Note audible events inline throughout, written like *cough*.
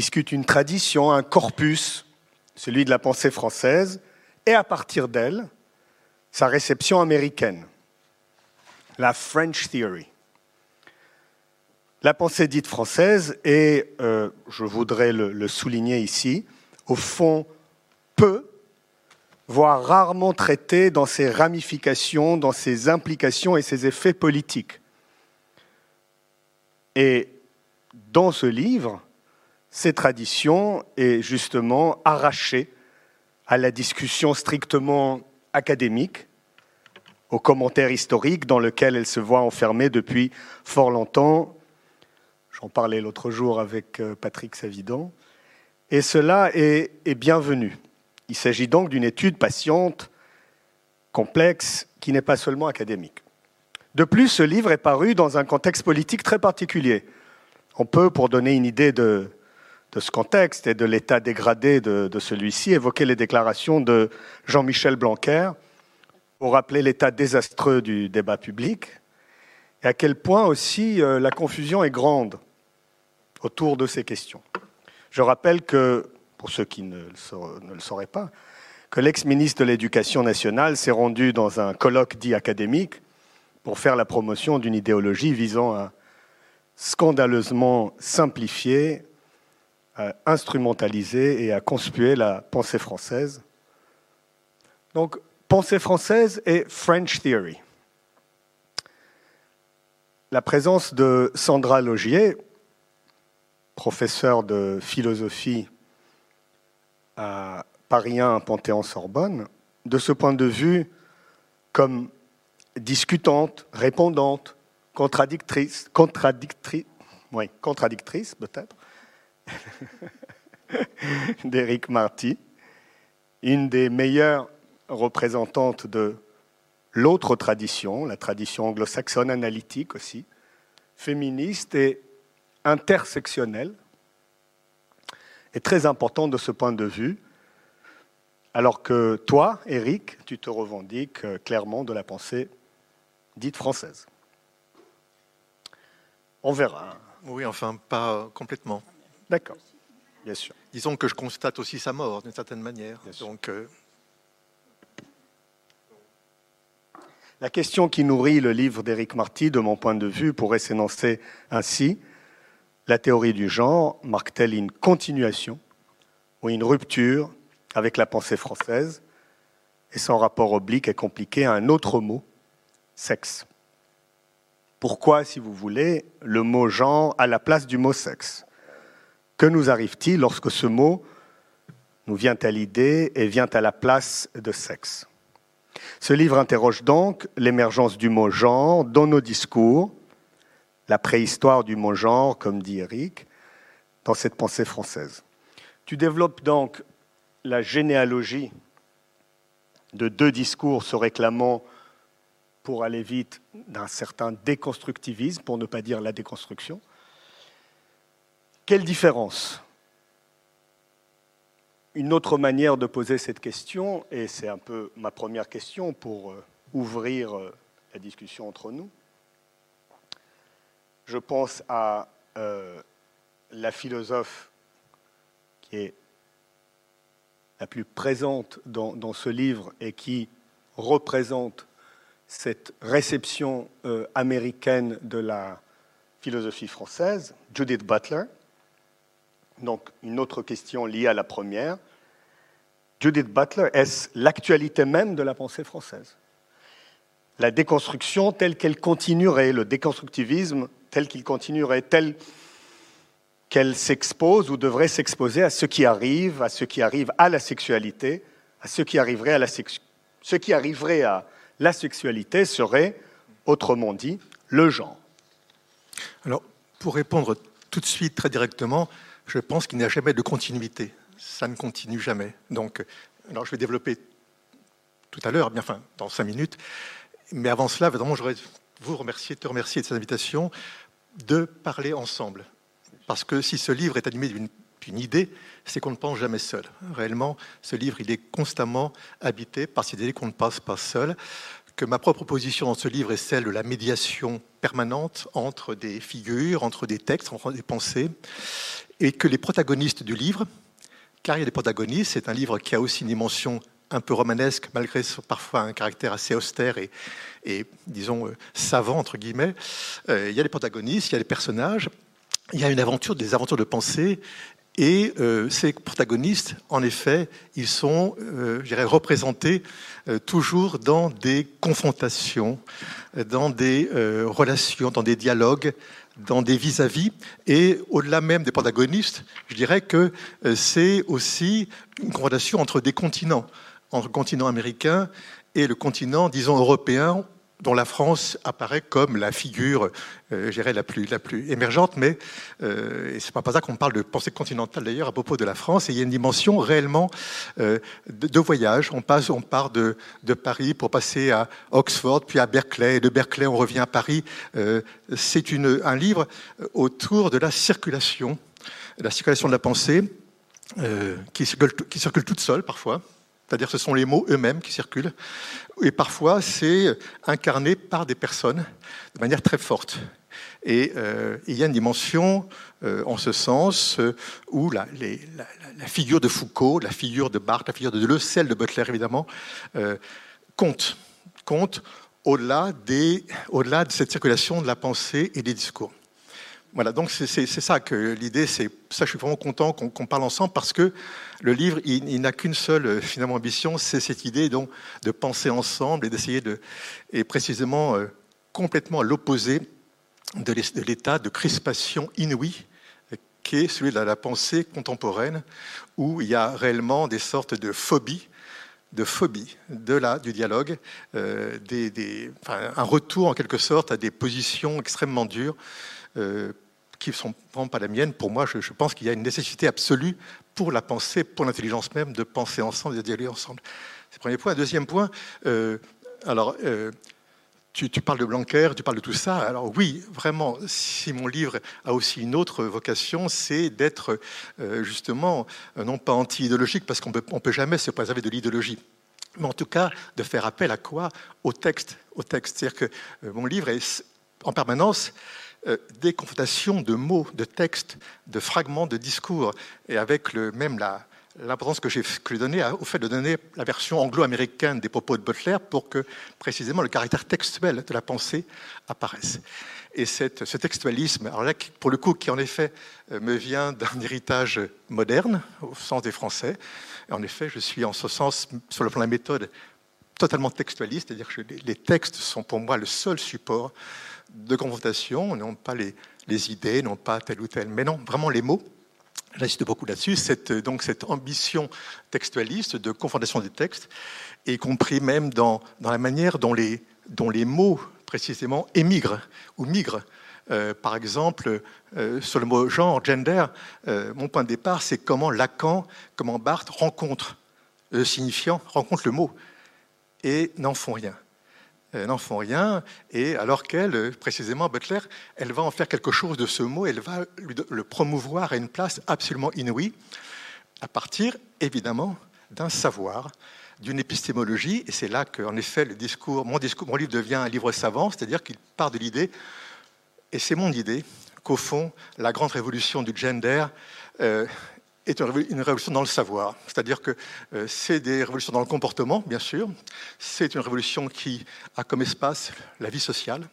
discute une tradition, un corpus, celui de la pensée française, et à partir d'elle, sa réception américaine, la French Theory. La pensée dite française est, euh, je voudrais le, le souligner ici, au fond peu, voire rarement traitée dans ses ramifications, dans ses implications et ses effets politiques. Et dans ce livre, ces traditions est justement arrachée à la discussion strictement académique, au commentaire historique dans lequel elle se voit enfermée depuis fort longtemps. J'en parlais l'autre jour avec euh, Patrick Savidan. Et cela est bienvenu. Il s'agit donc d'une étude patiente, complexe, qui n'est pas seulement académique. De plus, ce livre est paru dans un contexte politique très particulier. On peut, pour donner une idée de, de ce contexte et de l'état dégradé de, celui-ci, évoquer les déclarations de Jean-Michel Blanquer pour rappeler l'état désastreux du débat public et à quel point aussi euh, la confusion est grande autour de ces questions. Je rappelle que, pour ceux qui ne le, ne le sauraient pas, que l'ex-ministre de l'Éducation nationale s'est rendu dans un colloque dit académique pour faire la promotion d'une idéologie visant à scandaleusement simplifier, instrumentaliser et à conspuer la pensée française. Donc, pensée française et French Theory. La présence de Sandra Logier, professeure de philosophie à Paris 1 Panthéon-Sorbonne, de ce point de vue, comme discutante, répondante, contradictrice, contradictrice, oui, contradictrice peut-être, *laughs* d'Éric Marty, une des meilleures représentantes de l'autre tradition, la tradition anglo-saxonne analytique aussi, féministe et intersectionnelle, est très important de ce point de vue, alors que toi, Éric, tu te revendiques clairement de la pensée dite française. On verra. Oui, enfin, pas complètement. D'accord, bien sûr. Disons que je constate aussi sa mort, d'une certaine manière. Donc, euh, La question qui nourrit le livre d'Éric Marty, de mon point de vue, pourrait s'énoncer ainsi. La théorie du genre marque-t-elle une continuation ou une rupture avec la pensée française? Et son rapport oblique et compliqué à un autre mot, sexe Pourquoi, si vous voulez, le mot genre à la place du mot sexe? Que nous arrive-t-il lorsque ce mot nous vient à l'idée et vient à la place de sexe? Ce livre interroge donc l'émergence du mot genre dans nos discours, la préhistoire du mot genre, comme dit Eric, dans cette pensée française. Tu développes donc la généalogie de deux discours se réclamant, pour aller vite, d'un certain déconstructivisme, pour ne pas dire la déconstruction. Quelle différence une autre manière de poser cette question, et c'est un peu ma première question pour euh, ouvrir euh, la discussion entre nous, je pense à euh, la philosophe qui est la plus présente dans, ce livre et qui représente cette réception américaine de la philosophie française, Judith Butler. Donc, une autre question liée à la première. Judith Butler, est-ce l'actualité même de la pensée française? La déconstruction telle qu'elle continuerait, le déconstructivisme tel qu'il continuerait, tel qu'elle s'expose ou devrait s'exposer à ce qui arrive, à ce qui arrive à la sexualité, à ce qui arriverait à la, ce qui arriverait à la sexualité serait, autrement dit, le genre. Alors, pour répondre tout de suite très directement, je pense qu'il n'y a jamais de continuité. Ça ne continue jamais. Donc, alors je vais développer tout à l'heure, bien enfin dans cinq minutes. Mais avant cela, vraiment, j'aurais vous remercier, te remercier de cette invitation, de parler ensemble. Parce que si ce livre est animé d'une idée, c'est qu'on ne pense jamais seul. Réellement, ce livre, il est constamment habité par ces idées qu'on ne passe pas seul, que ma propre position dans ce livre est celle de la médiation permanente entre des figures, entre des textes, entre des pensées, et que les protagonistes du livre, car il y a des protagonistes, c'est un livre qui a aussi une dimension un peu romanesque, malgré parfois un caractère assez austère et, disons, euh, savant, entre guillemets. Euh, il y a des protagonistes, il y a des personnages, il y a une aventure, des aventures de pensée, et euh, ces protagonistes, en effet, ils sont, je représentés toujours dans des confrontations, dans des relations, dans des dialogues, dans des vis-à-vis. Et au-delà même des protagonistes, je dirais que c'est aussi une confrontation entre des continents entre le continent américain et le continent, disons, européen, dont la France apparaît comme la figure, euh, la plus, la plus émergente, mais euh, c'est pas pour ça qu'on parle de pensée continentale d'ailleurs à propos de la France, et il y a une dimension réellement euh, de, voyage. On, passe, on part de, de, Paris pour passer à Oxford, puis à Berkeley, et de Berkeley on revient à Paris. Euh, c'est un livre autour de la circulation, la circulation de la pensée, euh, qui circule, qui circule toute seule parfois, c'est-à-dire ce sont les mots eux-mêmes qui circulent, et parfois c'est incarné par des personnes de manière très forte. Et euh, il y a une dimension euh, en ce sens euh, où la, figure de Foucault, la figure de Barthes, la figure de Deleuze, celle de Butler évidemment, compte, compte au-delà, au-delà de cette circulation de la pensée et des discours. Voilà, donc c'est ça que l'idée, c'est ça. Je suis vraiment content qu'on parle ensemble parce que le livre, il, n'a qu'une seule euh, finalement ambition, c'est cette idée donc de penser ensemble et d'essayer de, et précisément euh, complètement à l'opposé de l'état de crispation inouïe euh, qui est celui de la pensée contemporaine, où il y a réellement des sortes de phobies de phobie de là, du dialogue, un retour en quelque sorte à des positions extrêmement dures qui ne sont pas la mienne. Pour moi, je, pense qu'il y a une nécessité absolue pour la pensée, pour l'intelligence même, de penser ensemble, de dialoguer ensemble. C'est le premier point. Deuxième point, euh, alors, euh, tu, parles de Blanquer, tu parles de tout ça. Alors oui, vraiment, si mon livre a aussi une autre vocation, c'est d'être justement, non pas anti-idéologique, parce qu'on ne peut jamais se préserver de l'idéologie, mais en tout cas de faire appel à quoi? Au texte. Au texte. C'est-à-dire que mon livre est en permanence euh, des confrontations de mots, de textes, de fragments de discours, et avec même l'importance que j'ai donnée au fait de donner la version anglo-américaine des propos de Butler pour que précisément le caractère textuel de la pensée apparaisse. Et ce textualisme, pour le coup, qui en effet euh, me vient d'un *laughs* héritage moderne, au sens des Français, en effet, je suis en ce sens, sur le plan de la méthode, totalement textualiste, c'est-à-dire que les textes sont pour moi le seul support de confrontation, non pas les, idées, non pas tel ou tel, mais non, vraiment les mots. J'insiste beaucoup là-dessus, cette, donc cette ambition textualiste de confrontation des textes, y compris même dans, dans la manière dont les, dont les mots, précisément, émigrent ou migrent. Euh, par exemple, euh, sur le mot genre, gender, euh, mon point de départ, c'est comment Lacan, comment Barthes rencontrent le signifiant, rencontrent le mot et n'en font rien n'en font rien, et alors qu'elle, précisément, Butler, elle va en faire quelque chose de ce mot, elle va le promouvoir à une place absolument inouïe, à partir, évidemment, d'un savoir, d'une épistémologie, et c'est là qu'en effet, le discours, mon livre devient un livre savant, c'est-à-dire qu'il part de l'idée, et c'est mon idée, qu'au fond, la grande révolution du gender euh, est une révolution dans le savoir. C'est-à-dire que euh, c'est des révolutions dans le comportement, bien sûr. C'est une révolution qui a comme espace la vie sociale.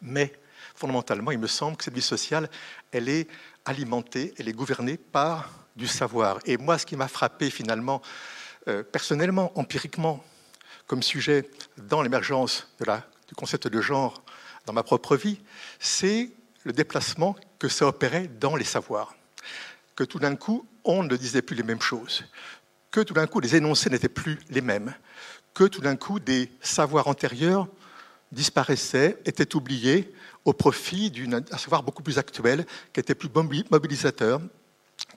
Mais fondamentalement, il me semble que cette vie sociale, elle est alimentée, elle est gouvernée par du savoir. Et moi, ce qui m'a frappé finalement, euh, personnellement, empiriquement, comme sujet dans l'émergence du concept de genre dans ma propre vie, c'est le déplacement que ça opérait dans les savoirs que tout d'un coup, on ne disait plus les mêmes choses, que tout d'un coup, les énoncés n'étaient plus les mêmes, que tout d'un coup, des savoirs antérieurs disparaissaient, étaient oubliés au profit d'un savoir beaucoup plus actuel, qui était plus mobilisateur,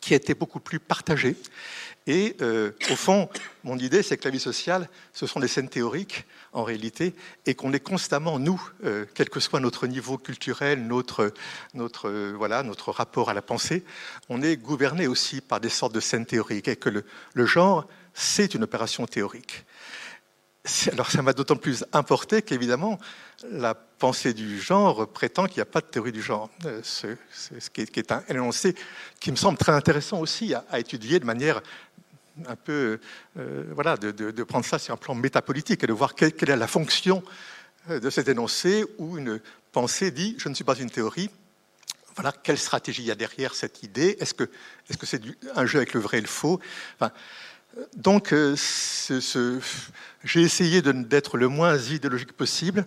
qui était beaucoup plus partagé et euh, au fond, mon idée, c'est que la vie sociale, ce sont des scènes théoriques en réalité, et qu'on est constamment, nous, euh, quel que soit notre niveau culturel, notre, notre, euh, voilà, notre rapport à la pensée, on est gouverné aussi par des sortes de scènes théoriques, et que le genre, c'est une opération théorique. Alors ça m'a d'autant plus importé qu'évidemment, la pensée du genre prétend qu'il n'y a pas de théorie du genre. Euh, ce, qui, est, un énoncé qui me semble très intéressant aussi à, étudier de manière un peu, euh, voilà, de, prendre ça sur un plan métapolitique et de voir quelle, est la fonction euh, de cet énoncé où une pensée dit je ne suis pas une théorie. Voilà, quelle stratégie il y a derrière cette idée? Est-ce que c'est -ce c'est un jeu avec le vrai et le faux? Donc, j'ai essayé d'être le moins idéologique possible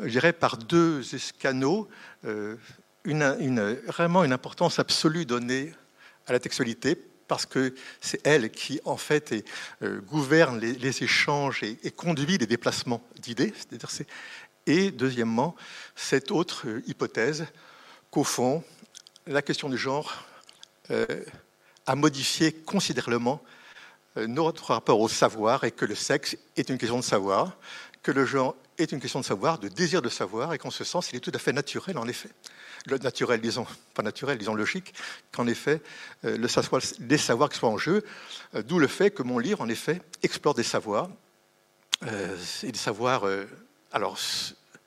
je dirais, par deux canaux, euh, une, vraiment une importance absolue donnée à la textualité, parce que c'est elle qui, en fait, euh, gouverne les, échanges et, conduit les déplacements d'idées. Et deuxièmement, cette autre euh, hypothèse qu'au fond, la question du genre a modifié considérablement notre rapport au savoir et que le sexe est une question de savoir, que le genre est une question de savoir, de désir de savoir, et qu'en ce sens, il est tout à fait naturel, en effet, naturel, disons, pas naturel, disons logique, qu'en effet, euh, le savoir, les savoirs qui soient en jeu, euh, d'où le fait que mon livre, en effet, explore des savoirs, euh, et des savoirs, alors,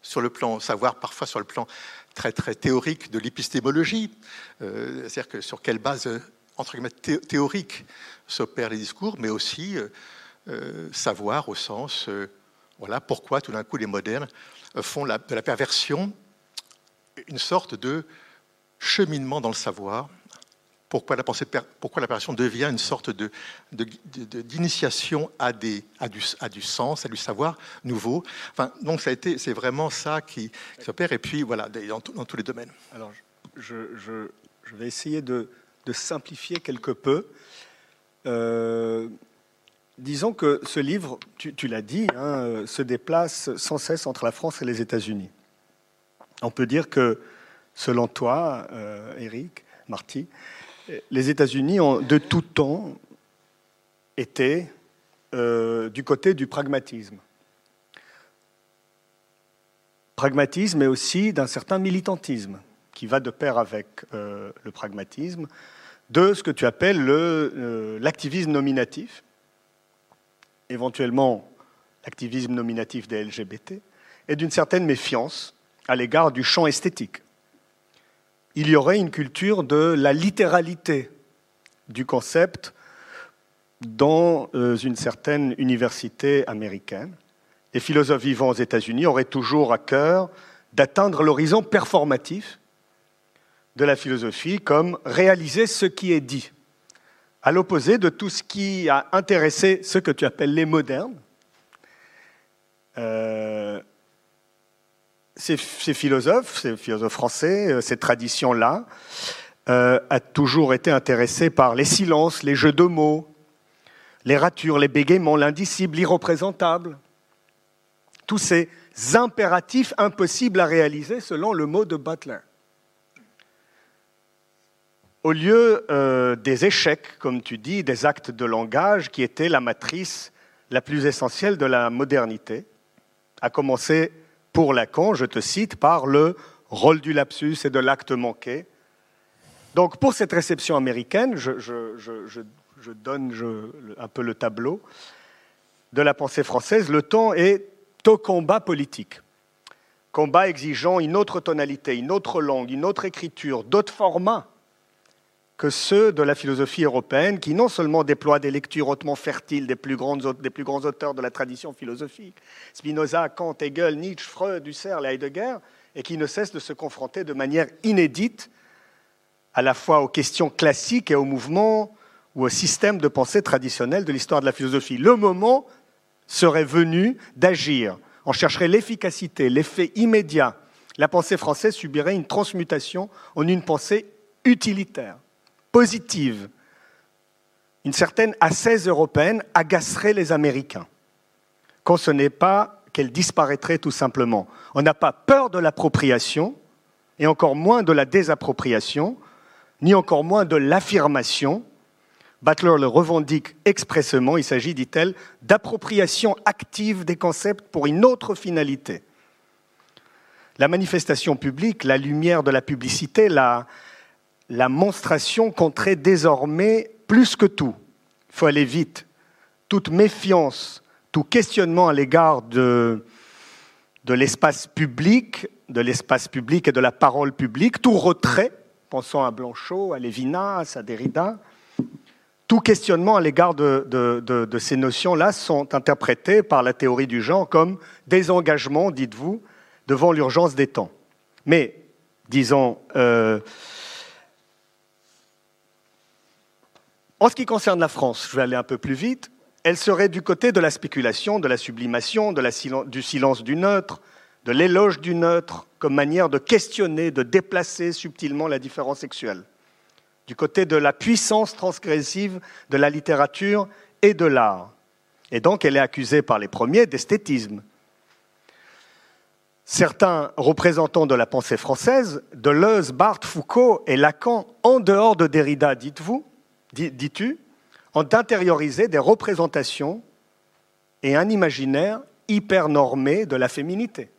sur le plan savoir, parfois sur le plan très, très théorique de l'épistémologie, c'est-à-dire que sur quelle base, entre guillemets, théorique s'opèrent les discours, mais aussi savoir au sens voilà pourquoi tout d'un coup les modernes euh, font de la perversion une sorte de cheminement dans le savoir. Pourquoi la, perversion devient une sorte d'initiation à, du, à du sens, à du savoir nouveau? Enfin, donc ça a été, c'est vraiment ça qui, s'opère. Et puis voilà, dans, tous les domaines. Alors, je, vais essayer de, simplifier quelque peu. Euh, Disons que ce livre, tu, l'as dit, hein, se déplace sans cesse entre la France et les États-Unis. On peut dire que, selon toi, euh, Eric, Marty, les États-Unis ont de tout temps été euh, du côté du pragmatisme. Pragmatisme, mais aussi d'un certain militantisme qui va de pair avec euh, le pragmatisme, de ce que tu appelles l'activisme nominatif, éventuellement l'activisme nominatif des LGBT, et d'une certaine méfiance à l'égard du champ esthétique. Il y aurait une culture de la littéralité du concept dans euh, une certaine université américaine. Les philosophes vivant aux États-Unis auraient toujours à cœur d'atteindre l'horizon performatif de la philosophie comme réaliser ce qui est dit à l'opposé de tout ce qui a intéressé ce que tu appelles les modernes. Euh, ces, philosophes, ces philosophes français, euh, cette tradition-là, euh, a toujours été intéressée par les silences, les jeux de mots, les ratures, les bégaiements, l'indicible, l'irreprésentable. Tous ces impératifs impossibles à réaliser selon le mot de Butler au lieu euh, des échecs, comme tu dis, des actes de langage qui étaient la matrice la plus essentielle de la modernité, à commencer pour Lacan, je te cite, par le rôle du lapsus et de l'acte manqué. Donc pour cette réception américaine, je, donne un peu le tableau de la pensée française, le temps est au combat politique. Combat exigeant une autre tonalité, une autre langue, une autre écriture, d'autres formats que ceux de la philosophie européenne, qui non seulement déploient des lectures hautement fertiles des plus, grands auteurs de la tradition philosophique, Spinoza, Kant, Hegel, Nietzsche, Freud, Husserl et Heidegger, et qui ne cessent de se confronter de manière inédite à la fois aux questions classiques et aux mouvements ou au système de pensée traditionnel de l'histoire de la philosophie. Le moment serait venu d'agir. On chercherait l'efficacité, l'effet immédiat. La pensée française subirait une transmutation en une pensée utilitaire positive, une certaine assaise européenne agacerait les Américains, quand ce n'est pas qu'elle disparaîtrait tout simplement. On n'a pas peur de l'appropriation, et encore moins de la désappropriation, ni encore moins de l'affirmation. Butler le revendique expressément, il s'agit, dit-elle, d'appropriation active des concepts pour une autre finalité. La manifestation publique, la lumière de la publicité, la, la monstration compterait désormais plus que tout. Il faut aller vite. Toute méfiance, tout questionnement à l'égard de, de l'espace public, de l'espace public et de la parole publique, tout retrait, pensons à Blanchot, à Lévinas, à Derrida, tout questionnement à l'égard de, de, ces notions-là sont interprétés par la théorie du genre comme des engagements, dites-vous, devant l'urgence des temps. Mais, disons, euh, en ce qui concerne la France, je vais aller un peu plus vite, elle serait du côté de la spéculation, de la sublimation, du silence du neutre, de l'éloge du neutre, comme manière de questionner, de déplacer subtilement la différence sexuelle. Du côté de la puissance transgressive de la littérature et de l'art. Et donc elle est accusée par les premiers d'esthétisme. Certains représentants de la pensée française, Deleuze, Barthes, Foucault et Lacan, en dehors de Derrida, dites-vous, dis-tu, ont intériorisé des représentations et un imaginaire hyper normé de la féminité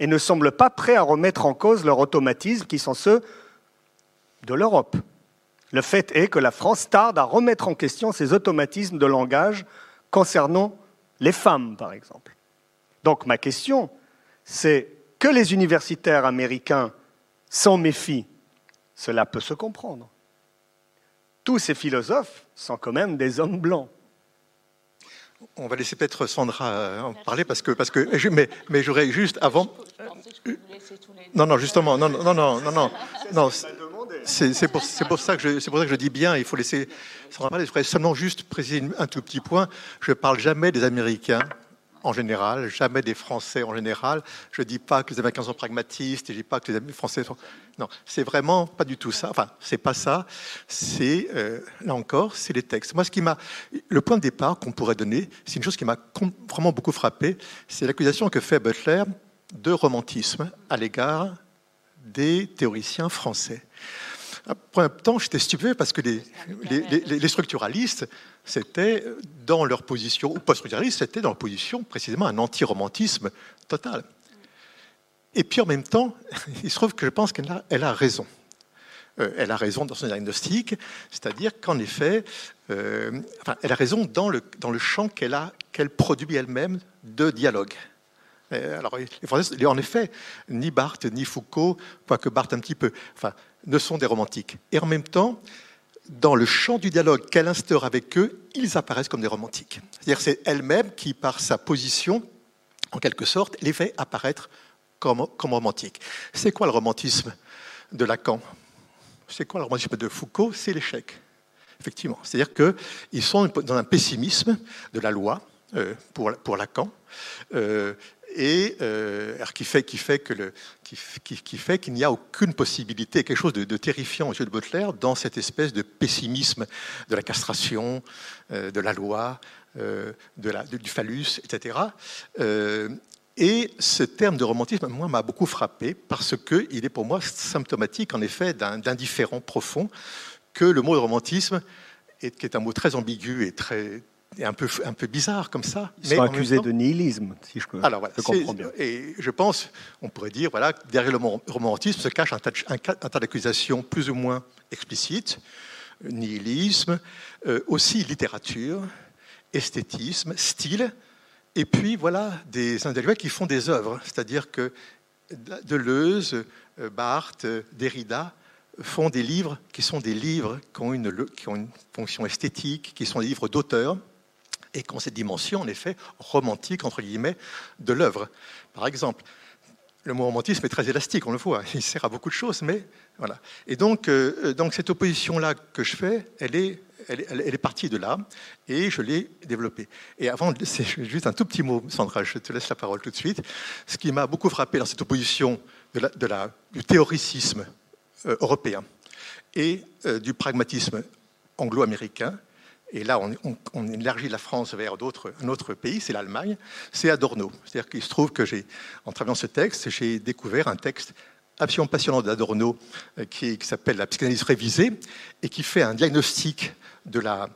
et ne semblent pas prêts à remettre en cause leurs automatismes qui sont ceux de l'Europe. Le fait est que la France tarde à remettre en question ses automatismes de langage concernant les femmes, par exemple. Donc ma question, c'est que les universitaires américains s'en méfient, cela peut se comprendre tous ces philosophes sont quand même des hommes blancs. On va laisser peut-être Sandra euh, en parler parce que, parce que mais, mais j'aurais juste avant. Non, non, justement, non, non, non, non, non, non. C'est pour, pour, ça que je, c'est pour ça que je dis bien. Il faut laisser Sandra parler. Je voudrais seulement juste préciser un tout petit point. Je ne parle jamais des Américains en général, jamais des Français en général. Je ne dis pas que les Américains sont pragmatistes, je ne dis pas que les Français sont... Non, c'est vraiment pas du tout ça. Enfin, c'est pas ça. C'est, euh, là encore, c'est les textes. Moi, ce qui m'a... Le point de départ qu'on pourrait donner, c'est une chose qui m'a vraiment beaucoup frappé, c'est l'accusation que fait Butler de romantisme à l'égard des théoriciens français. Pour un temps, j'étais stupéfait parce que les, les, structuralistes, c'était dans leur position, ou post-structuralistes, c'était dans leur position précisément un anti-romantisme total. Et puis en même temps, *laughs* il se trouve que je pense qu'elle a, raison. Euh, elle a raison dans son diagnostic, c'est-à-dire qu'en effet, euh, elle a raison dans le, dans le champ qu'elle a, qu'elle produit elle-même de dialogue. Euh, alors, les Français, en effet, ni Barthes ni Foucault, quoique Barthes un petit peu, enfin, ne sont des romantiques. Et en même temps, dans le champ du dialogue qu'elle instaure avec eux, ils apparaissent comme des romantiques. C'est-à-dire c'est elle-même qui, par sa position, en quelque sorte, les fait apparaître comme, romantiques. C'est quoi le romantisme de Lacan? C'est quoi le romantisme de Foucault? C'est l'échec. Effectivement. C'est-à-dire qu'ils sont dans un pessimisme de la loi, euh, pour, pour Lacan, euh, et euh, qui fait, qu'il n'y a aucune possibilité, quelque chose de, terrifiant aux yeux de Butler dans cette espèce de pessimisme de la castration, euh, de la loi, euh, du phallus, etc. et ce terme de romantisme, moi, m'a beaucoup frappé parce qu'il est pour moi symptomatique, en effet, d'un différent profond que le mot de romantisme, qui est un mot très ambigu et très, un peu, un peu bizarre comme ça. Ils mais sont accusés de nihilisme, si je, Alors, voilà, comprends bien. Et je pense, on pourrait dire, voilà, derrière le romantisme se cache un tas, d'accusations plus ou moins explicites, nihilisme, euh, aussi littérature, esthétisme, style, et puis voilà des individuels qui font des œuvres, c'est-à-dire que Deleuze, euh, Barthes, Derrida font des livres qui sont des livres qui ont une, qui ont une fonction esthétique, qui sont des livres d'auteur, et qu'ont cette dimension, en effet, romantique, entre guillemets, de l'œuvre. Par exemple, le mot romantisme est très élastique, on le voit, il sert à beaucoup de choses, mais voilà. Et donc, euh, donc cette opposition-là que je fais, elle est, elle, est partie de là, et je l'ai développée. Et avant, *laughs* c'est juste un tout petit mot, Sandra, je te laisse la parole tout de suite. Ce qui m'a beaucoup frappé dans cette opposition de la, du théoricisme euh, européen et euh, du pragmatisme anglo-américain, et là on, élargit la France vers un autre pays, c'est l'Allemagne, c'est Adorno. C'est-à-dire qu'il se trouve que en travaillant ce texte, j'ai découvert un texte absolument passionnant d'Adorno euh, qui, s'appelle La psychanalyse révisée et qui fait un diagnostic de la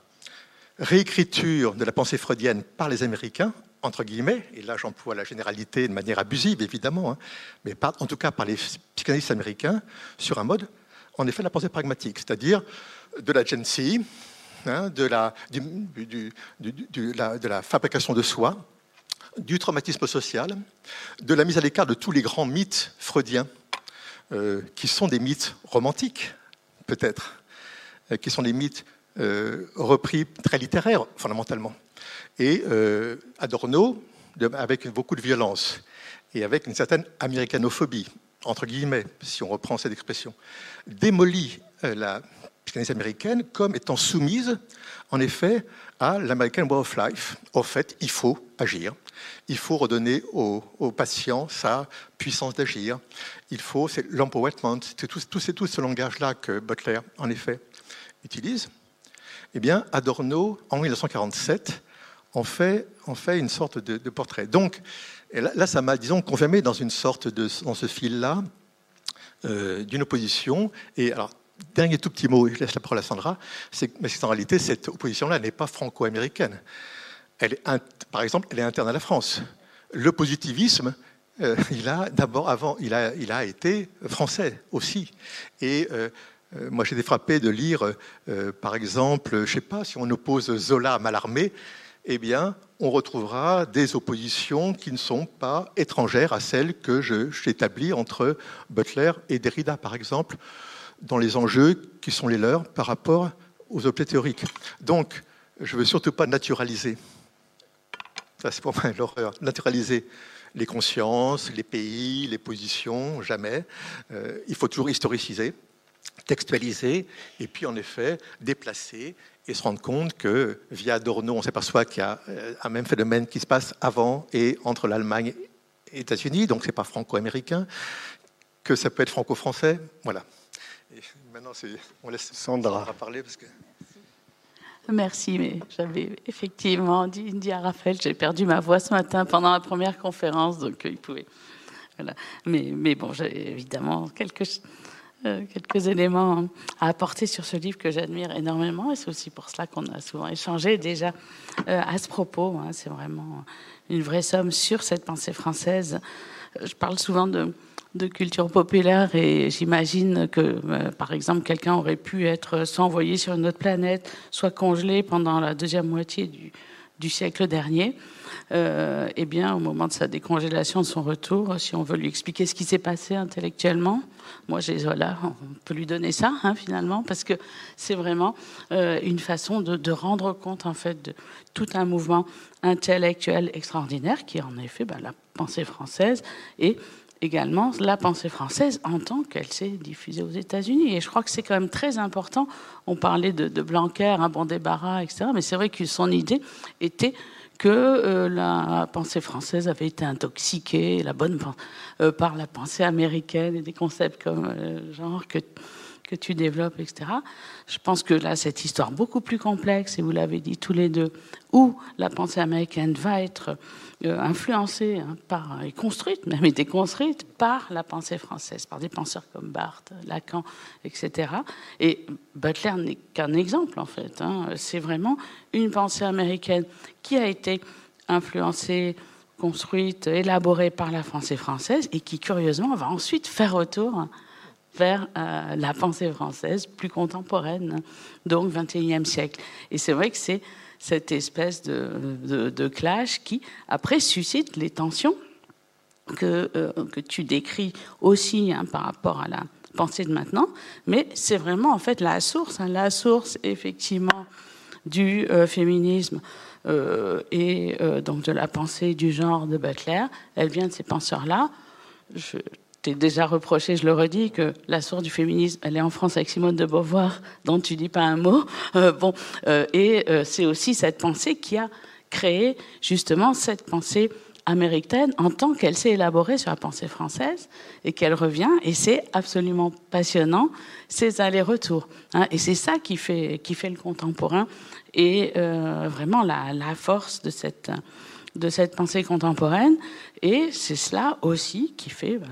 réécriture de la pensée freudienne par les Américains, entre guillemets, et là j'emploie la généralité de manière abusive évidemment, hein, mais en tout cas par les psychanalystes américains, sur un mode, en effet, de la pensée pragmatique, c'est-à-dire de la l'agency, hein, de, la, fabrication de soi, du traumatisme social, de la mise à l'écart de tous les grands mythes freudiens, euh, qui sont des mythes romantiques, peut-être, euh, qui sont des mythes euh, repris très littéraires, fondamentalement. Et Adorno, avec beaucoup de violence et avec une certaine américanophobie, entre guillemets, si on reprend cette expression, démolit la psychanalyse américaine comme étant soumise, en effet, à l'American Way of Life. Au fait, il faut agir. Il faut redonner aux, patients sa puissance d'agir. Il faut, c'est l'empowerment, c'est tout, tout, ce langage-là que Butler, en effet, utilise. Eh bien, Adorno, en 1947, en fait, fait une sorte de, portrait. Donc, là, ça m'a, disons, confirmé dans une sorte de, dans ce fil-là, euh, d'une opposition. Et alors, dernier tout petit mot, je laisse la parole à Sandra, c'est qu'en réalité, cette opposition-là n'est pas franco-américaine. Elle par exemple, elle est interne à la France. Le positivisme, euh, il a d'abord, avant, il a été français aussi. Et euh, euh, moi, j'ai été frappé de lire, par exemple, je ne sais pas, si on oppose Zola à Mallarmé, eh bien, on retrouvera des oppositions qui ne sont pas étrangères à celles que j'établis entre Butler et Derrida, par exemple, dans les enjeux qui sont les leurs par rapport aux objets théoriques. Donc, je ne veux surtout pas naturaliser. Ça, c'est pour moi *laughs* l'horreur. Naturaliser les consciences, les pays, les positions, jamais. Euh, il faut toujours historiciser, textualiser, et puis en effet déplacer et se rendre compte que via Adorno, on s'aperçoit qu'il y a euh, un même phénomène qui se passe avant et entre l'Allemagne et les États-Unis, donc ce n'est pas franco-américain, que ça peut être franco-français. Voilà maintenant, on laisse Sandra parler parce que. Merci, mais j'avais effectivement dit, dit à Raphaël, j'ai perdu ma voix ce matin pendant la première conférence, donc euh, il pouvait. Voilà. Mais, mais bon, j'ai évidemment quelques, euh, quelques éléments à apporter sur ce livre que j'admire énormément, et c'est aussi pour cela qu'on a souvent échangé déjà euh, à ce propos. Hein. c'est vraiment une vraie somme sur cette pensée française. Je parle souvent de de culture populaire et j'imagine que, euh, par exemple, quelqu'un aurait pu être soit envoyé sur une autre planète, soit congelé pendant la deuxième moitié du, siècle dernier. Euh, eh bien, au moment de sa décongélation, de son retour, si on veut lui expliquer ce qui s'est passé intellectuellement, moi, j'ai voilà, on peut lui donner ça hein, finalement, parce que c'est vraiment euh, une façon de, rendre compte en fait de tout un mouvement intellectuel extraordinaire qui est en effet ben, la pensée française et également la pensée française en tant qu'elle s'est diffusée aux États-Unis. Et je crois que c'est quand même très important. On parlait de, Blanquer, un bon débarras, etc. Mais c'est vrai que son idée était que euh, la pensée française avait été intoxiquée la bonne, euh, par la pensée américaine et des concepts comme euh, genre que que tu développes, etc. Je pense que là, cette histoire beaucoup plus complexe, et vous l'avez dit tous les deux, où la pensée américaine va être euh, influencée hein, et construite, même été construite par la pensée française, par des penseurs comme Barthes, Lacan, etc. Et Butler n'est qu'un exemple, en fait. Hein. C'est vraiment une pensée américaine qui a été influencée construite, élaborée par la pensée française et qui, curieusement, va ensuite faire retour vers euh, la pensée française plus contemporaine, donc 21e siècle. Et c'est vrai que c'est cette espèce de, clash qui, après, suscite les tensions que, euh, tu décris aussi hein, par rapport à la pensée de maintenant, mais c'est vraiment en fait la source, hein, la source effectivement du euh, féminisme et donc de la pensée du genre de Butler, elle vient de ces penseurs-là. Je t'ai déjà reproché, je le redis, que la source du féminisme, elle est en France avec Simone de Beauvoir, dont tu dis pas un mot. Euh, bon, euh, et euh, c'est aussi cette pensée qui a créé justement cette pensée américaine en tant qu'elle s'est élaborée sur la pensée française et qu'elle revient. Et c'est absolument passionnant, ces allers-retours. Hein, et c'est ça qui fait, qui fait le contemporain et vraiment la, la force de cette de cette pensée contemporaine. Et c'est cela aussi qui fait ben,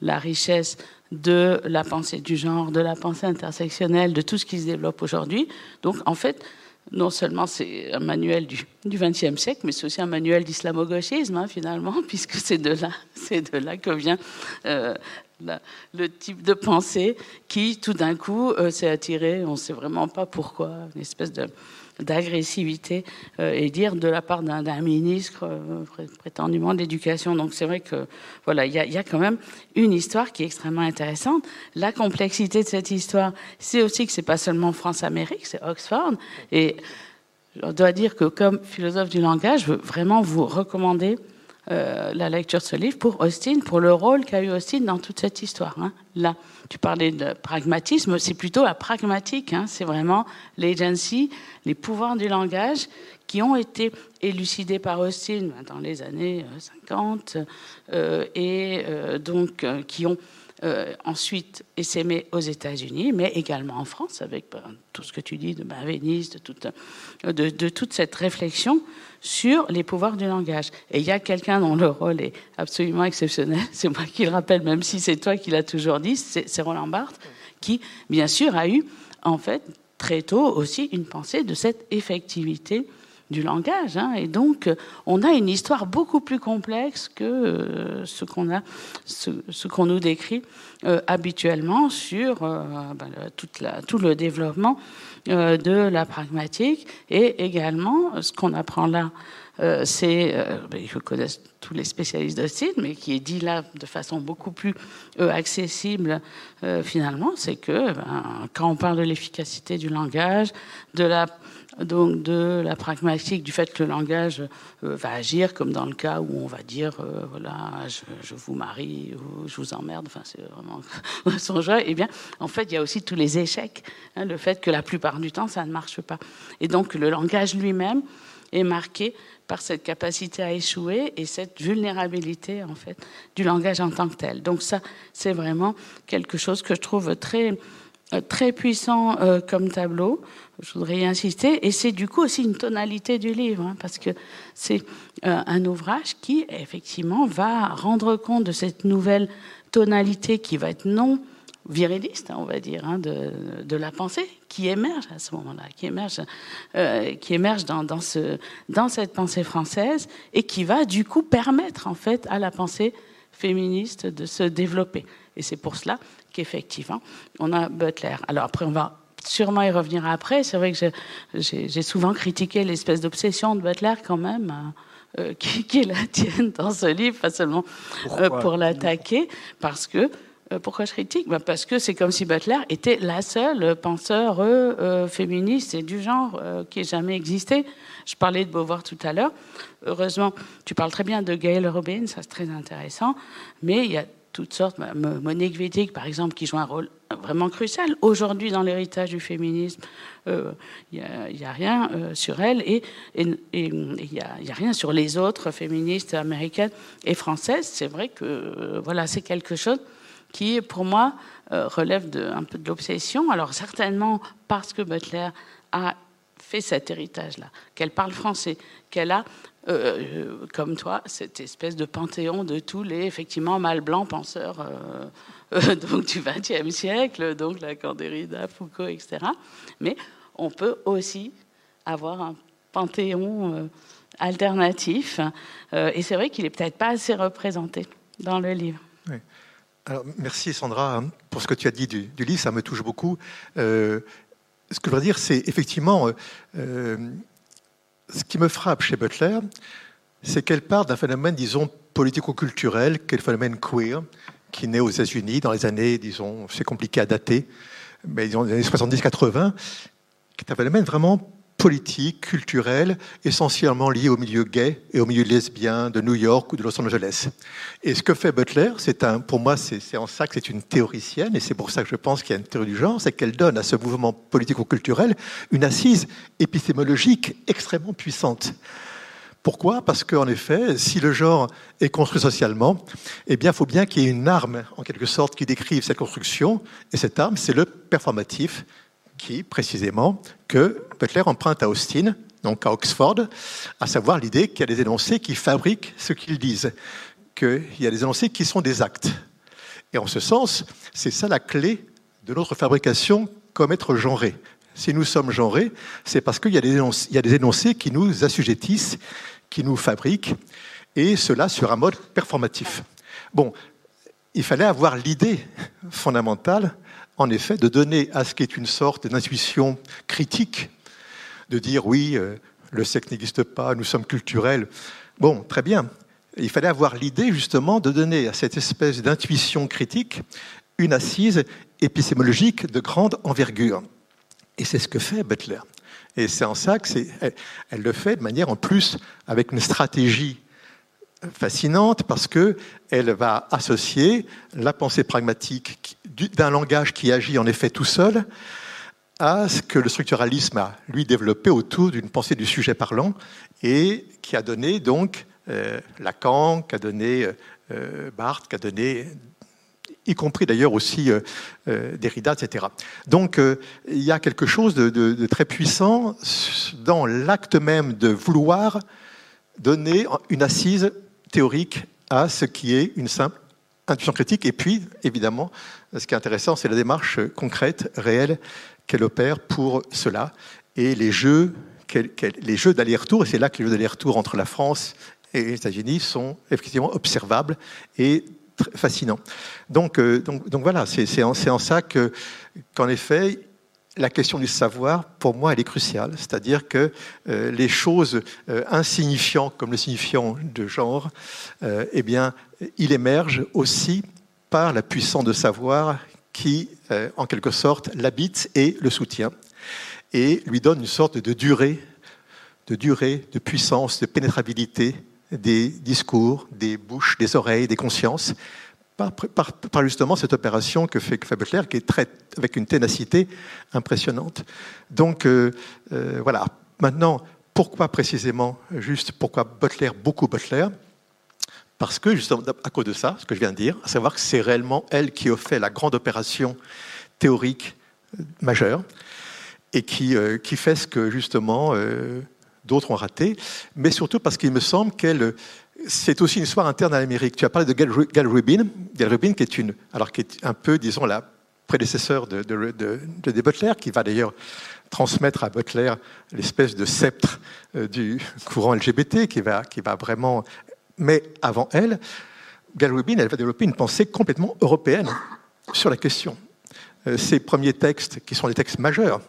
la, richesse de la pensée du genre, de la pensée intersectionnelle, de tout ce qui se développe aujourd'hui. Donc en fait, non seulement c'est un manuel du XXe siècle, mais c'est aussi un manuel d'islamo-gauchisme, hein, finalement, *laughs* puisque c'est de là, de là que vient euh, le type de pensée qui, tout d'un coup, s'est attiré, on ne sait vraiment pas pourquoi, une espèce de d'agressivité euh, et dire de la part d'un ministre euh, prétendument de l'éducation. Donc c'est vrai que voilà, il y, y a, quand même une histoire qui est extrêmement intéressante. La complexité de cette histoire, c'est aussi que c'est pas seulement France-Amérique, c'est Oxford. Et je dois dire que comme philosophe du langage, je veux vraiment vous recommander euh, la lecture de ce livre pour Austin, pour le rôle qu'a eu Austin dans toute cette histoire. Hein. Là, tu parlais de pragmatisme, c'est plutôt la pragmatique, hein. c'est vraiment l'agency, les pouvoirs du langage qui ont été élucidés par Austin dans les années 50 euh, euh, et donc qui ont ensuite essaimé aux États-Unis, mais également en France, avec ben, tout ce que tu dis de de, de toute cette réflexion sur les pouvoirs du langage. Et il y a quelqu'un dont le rôle est absolument exceptionnel, *laughs* c'est moi qui le rappelle, même si c'est toi qui l'as toujours dit, c'est Roland Barthes, qui, bien sûr, a eu, en fait, très tôt aussi une pensée de cette effectivité du langage. Hein. Et donc, on a une histoire beaucoup plus complexe que euh, ce qu'on a, ce, qu'on nous décrit euh, habituellement sur euh, ben, tout le développement euh, de la pragmatique et également ce qu'on apprend là. Euh, c'est, euh, ben, je connais tous les spécialistes de style, mais qui est dit là de façon beaucoup plus accessible finalement, c'est que ben, quand on parle de l'efficacité du langage, de la donc de la pragmatique, du fait que le langage euh, va agir comme dans le cas où on va dire euh, voilà je, vous marie ou je vous emmerde, enfin c'est vraiment *laughs* son jeu. Eh bien, en fait, il y a aussi tous les échecs, hein, le fait que la plupart du temps ça ne marche pas, et donc le langage lui-même est marqué par cette capacité à échouer et cette vulnérabilité en fait du langage en tant que tel. Donc ça, c'est vraiment quelque chose que je trouve très très puissant comme tableau je voudrais y insister. Et c'est du coup aussi une tonalité du livre, hein, parce que c'est euh, un ouvrage qui, effectivement, va rendre compte de cette nouvelle tonalité qui va être non viriliste, hein, on va dire, hein, de, la pensée qui émerge à ce moment-là, qui émerge, euh, qui émerge dans, dans cette pensée française et qui va du coup permettre en fait à la pensée féministe de se développer. Et c'est pour cela qu'effectivement, on a Butler. Alors après, on va sûrement y revenir après. C'est vrai que j'ai souvent critiqué l'espèce d'obsession de Butler quand même. Euh, euh, *laughs* qui, qui, la tienne dans ce livre, pas seulement euh, pour l'attaquer, parce que pourquoi je critique? Ben Parce que c'est comme si Butler était la seule penseur féministe et du genre qui ait jamais existé. Je parlais de Beauvoir tout à l'heure. Heureusement, tu parles très bien de Gail Robin, ça c'est très intéressant. Mais il y a toutes sortes. Monique Wittig, par exemple, qui joue un rôle vraiment crucial. Aujourd'hui, dans l'héritage du féminisme, il euh, n'y a, rien euh, sur elle et il n'y a, a, rien sur les autres féministes américaines et françaises. C'est vrai que euh, voilà, c'est quelque chose qui, pour moi, relève de, un peu de l'obsession. Alors certainement parce que Butler a fait cet héritage-là, qu'elle parle français, qu'elle a euh, comme toi, cette espèce de panthéon de tous les effectivement mâles blancs penseurs euh, euh, *laughs* du XXe siècle, donc la Derrida, Foucault, etc. Mais on peut aussi avoir un panthéon alternatif, et c'est vrai qu'il est peut-être pas assez représenté dans le livre. Alors, merci Sandra hein, pour ce que tu as dit du, du livre, ça me touche beaucoup. ce que je voudrais dire, c'est effectivement ce qui me frappe chez Butler, c'est qu'elle part d'un phénomène, disons, politico-culturel, qui est le phénomène queer, qui naît aux États-Unis dans les années, disons, c'est compliqué à dater, mais disons, les années 70-80, qui est un phénomène vraiment politique, culturel, essentiellement lié au milieu gay et au milieu lesbien de New York ou de Los Angeles. Et ce que fait Butler, c'est pour moi, c'est en ça que c'est une théoricienne, et c'est pour ça que je pense qu'il y a une théorie du genre, c'est qu'elle donne à ce mouvement politico-culturel une assise épistémologique extrêmement puissante. Pourquoi? Parce qu'en effet, si le genre est construit socialement, eh bien, il faut bien qu'il y ait une arme, en quelque sorte, qui décrive cette construction. Et cette arme, c'est le performatif, qui, précisément, que Butler emprunte à Austin, donc à Oxford, à savoir l'idée qu'il y a des énoncés qui fabriquent ce qu'ils disent, qu'il y a des énoncés qui sont des actes. Et en ce sens, c'est ça la clé de notre fabrication comme être genré. Si nous sommes genrés, c'est parce qu'il y, y, a des énoncés qui nous assujettissent, qui nous fabriquent, et cela sur un mode performatif. Bon, il fallait avoir l'idée fondamentale, en effet, de donner à ce qui est une sorte d'intuition critique, de dire oui, euh, le sexe n'existe pas, nous sommes culturels. Bon, très bien. Il fallait avoir l'idée justement de donner à cette espèce d'intuition critique une assise épistémologique de grande envergure. Et c'est ce que fait Butler. Et c'est en ça que elle, le fait de manière en plus avec une stratégie fascinante parce que elle va associer la pensée pragmatique d'un langage qui agit en effet tout seul à ce que le structuralisme a lui développé autour d'une pensée du sujet parlant et qui a donné donc euh, Lacan, qui a donné euh, Barthes, qui a donné y compris d'ailleurs aussi euh, euh, Derrida, etc. Donc il y a quelque chose de, très puissant dans l'acte même de vouloir donner une assise théorique à ce qui est une simple intuition critique. Et puis, évidemment, ce qui est intéressant, c'est la démarche concrète, réelle, qu'elle opère pour cela. Et les jeux, les jeux d'aller-retour, et c'est là que les jeux d'aller-retour entre la France et les États-Unis sont effectivement observables et fascinants. Donc, euh, donc, donc voilà, c'est en, en, ça qu'en effet, la question du savoir, pour moi, elle est cruciale. C'est-à-dire que euh, les choses euh, insignifiantes, comme le signifiant de genre, eh bien, il émerge aussi par la puissance de savoir qui, en quelque sorte, l'habite et le soutient, et lui donne une sorte de durée, de puissance, de pénétrabilité des discours, des bouches, des oreilles, des consciences, par, justement cette opération que fait, Butler, qui est très, avec une ténacité impressionnante. Donc euh, euh, voilà. Maintenant, pourquoi précisément, juste pourquoi Butler, beaucoup Butler? Parce que justement, à cause de ça, ce que je viens de dire, à savoir que c'est réellement elle qui a fait la grande opération théorique euh, majeure et qui, qui fait ce que justement d'autres ont raté, mais surtout parce qu'il me semble qu'elle c'est aussi une histoire interne à l'Amérique. Tu as parlé de Gal Rubin, Gal Rubin qui est une, alors qui est un peu, disons, la prédécesseur de, de, Butler, qui va d'ailleurs transmettre à Butler l'espèce de sceptre euh, du courant LGBT, qui va, qui va vraiment. Mais avant elle, Gal Rubin, elle va développer une pensée complètement européenne sur la question. Euh, ses premiers textes, qui sont des textes majeurs,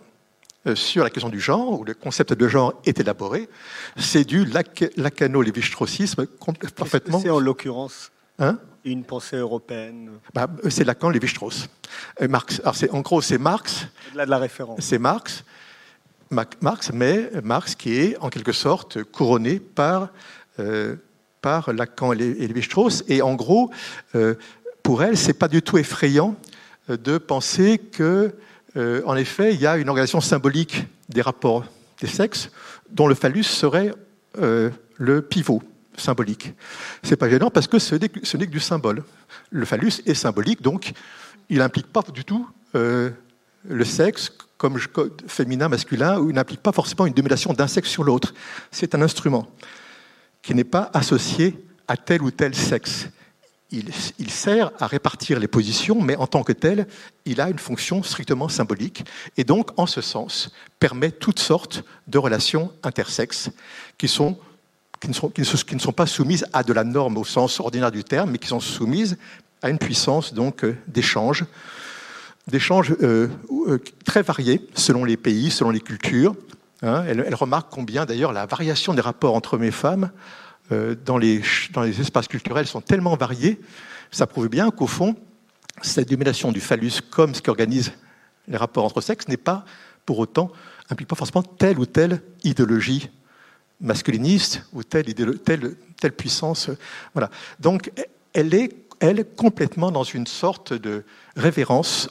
sur la question du genre, où le concept de genre est élaboré, c'est du lacano-lévi-straussisme parfaitement. C'est en l'occurrence hein? une pensée européenne? Bah, C'est Lacan, Lévi-Strauss. Marx. Alors en gros, c'est Marx. Là de la référence. C'est Marx, Marx, mais Marx qui est en quelque sorte couronné par, euh, par Lacan et Lévi-Strauss. Et en gros, euh, pour elle, c'est pas du tout effrayant de penser que euh, en effet, il y a une organisation symbolique des rapports des sexes dont le phallus serait euh, le pivot symbolique. C'est pas gênant parce que ce n'est que du symbole. Le phallus est symbolique, donc il n'implique pas du tout euh, le sexe comme féminin, masculin, ou il n'implique pas forcément une domination d'un sexe sur l'autre. C'est un instrument qui n'est pas associé à tel ou tel sexe il, sert à répartir les positions, mais en tant que tel, il a une fonction strictement symbolique, et donc, en ce sens, permet toutes sortes de relations intersexes qui, ne, sont, pas soumises à de la norme au sens ordinaire du terme, mais qui sont soumises à une puissance donc euh, d'échange, d'échanges euh, euh, très variés selon les pays, selon les cultures. Hein. elle, elle, remarque combien d'ailleurs la variation des rapports entre hommes et femmes dans les, dans les espaces culturels sont tellement variés, ça prouve bien qu'au fond, cette domination du phallus comme ce qui organise les rapports entre sexes n'est pas pour autant, implique pas forcément telle ou telle idéologie masculiniste ou telle, telle, telle puissance. Voilà. Donc elle est, elle complètement dans une sorte de révérence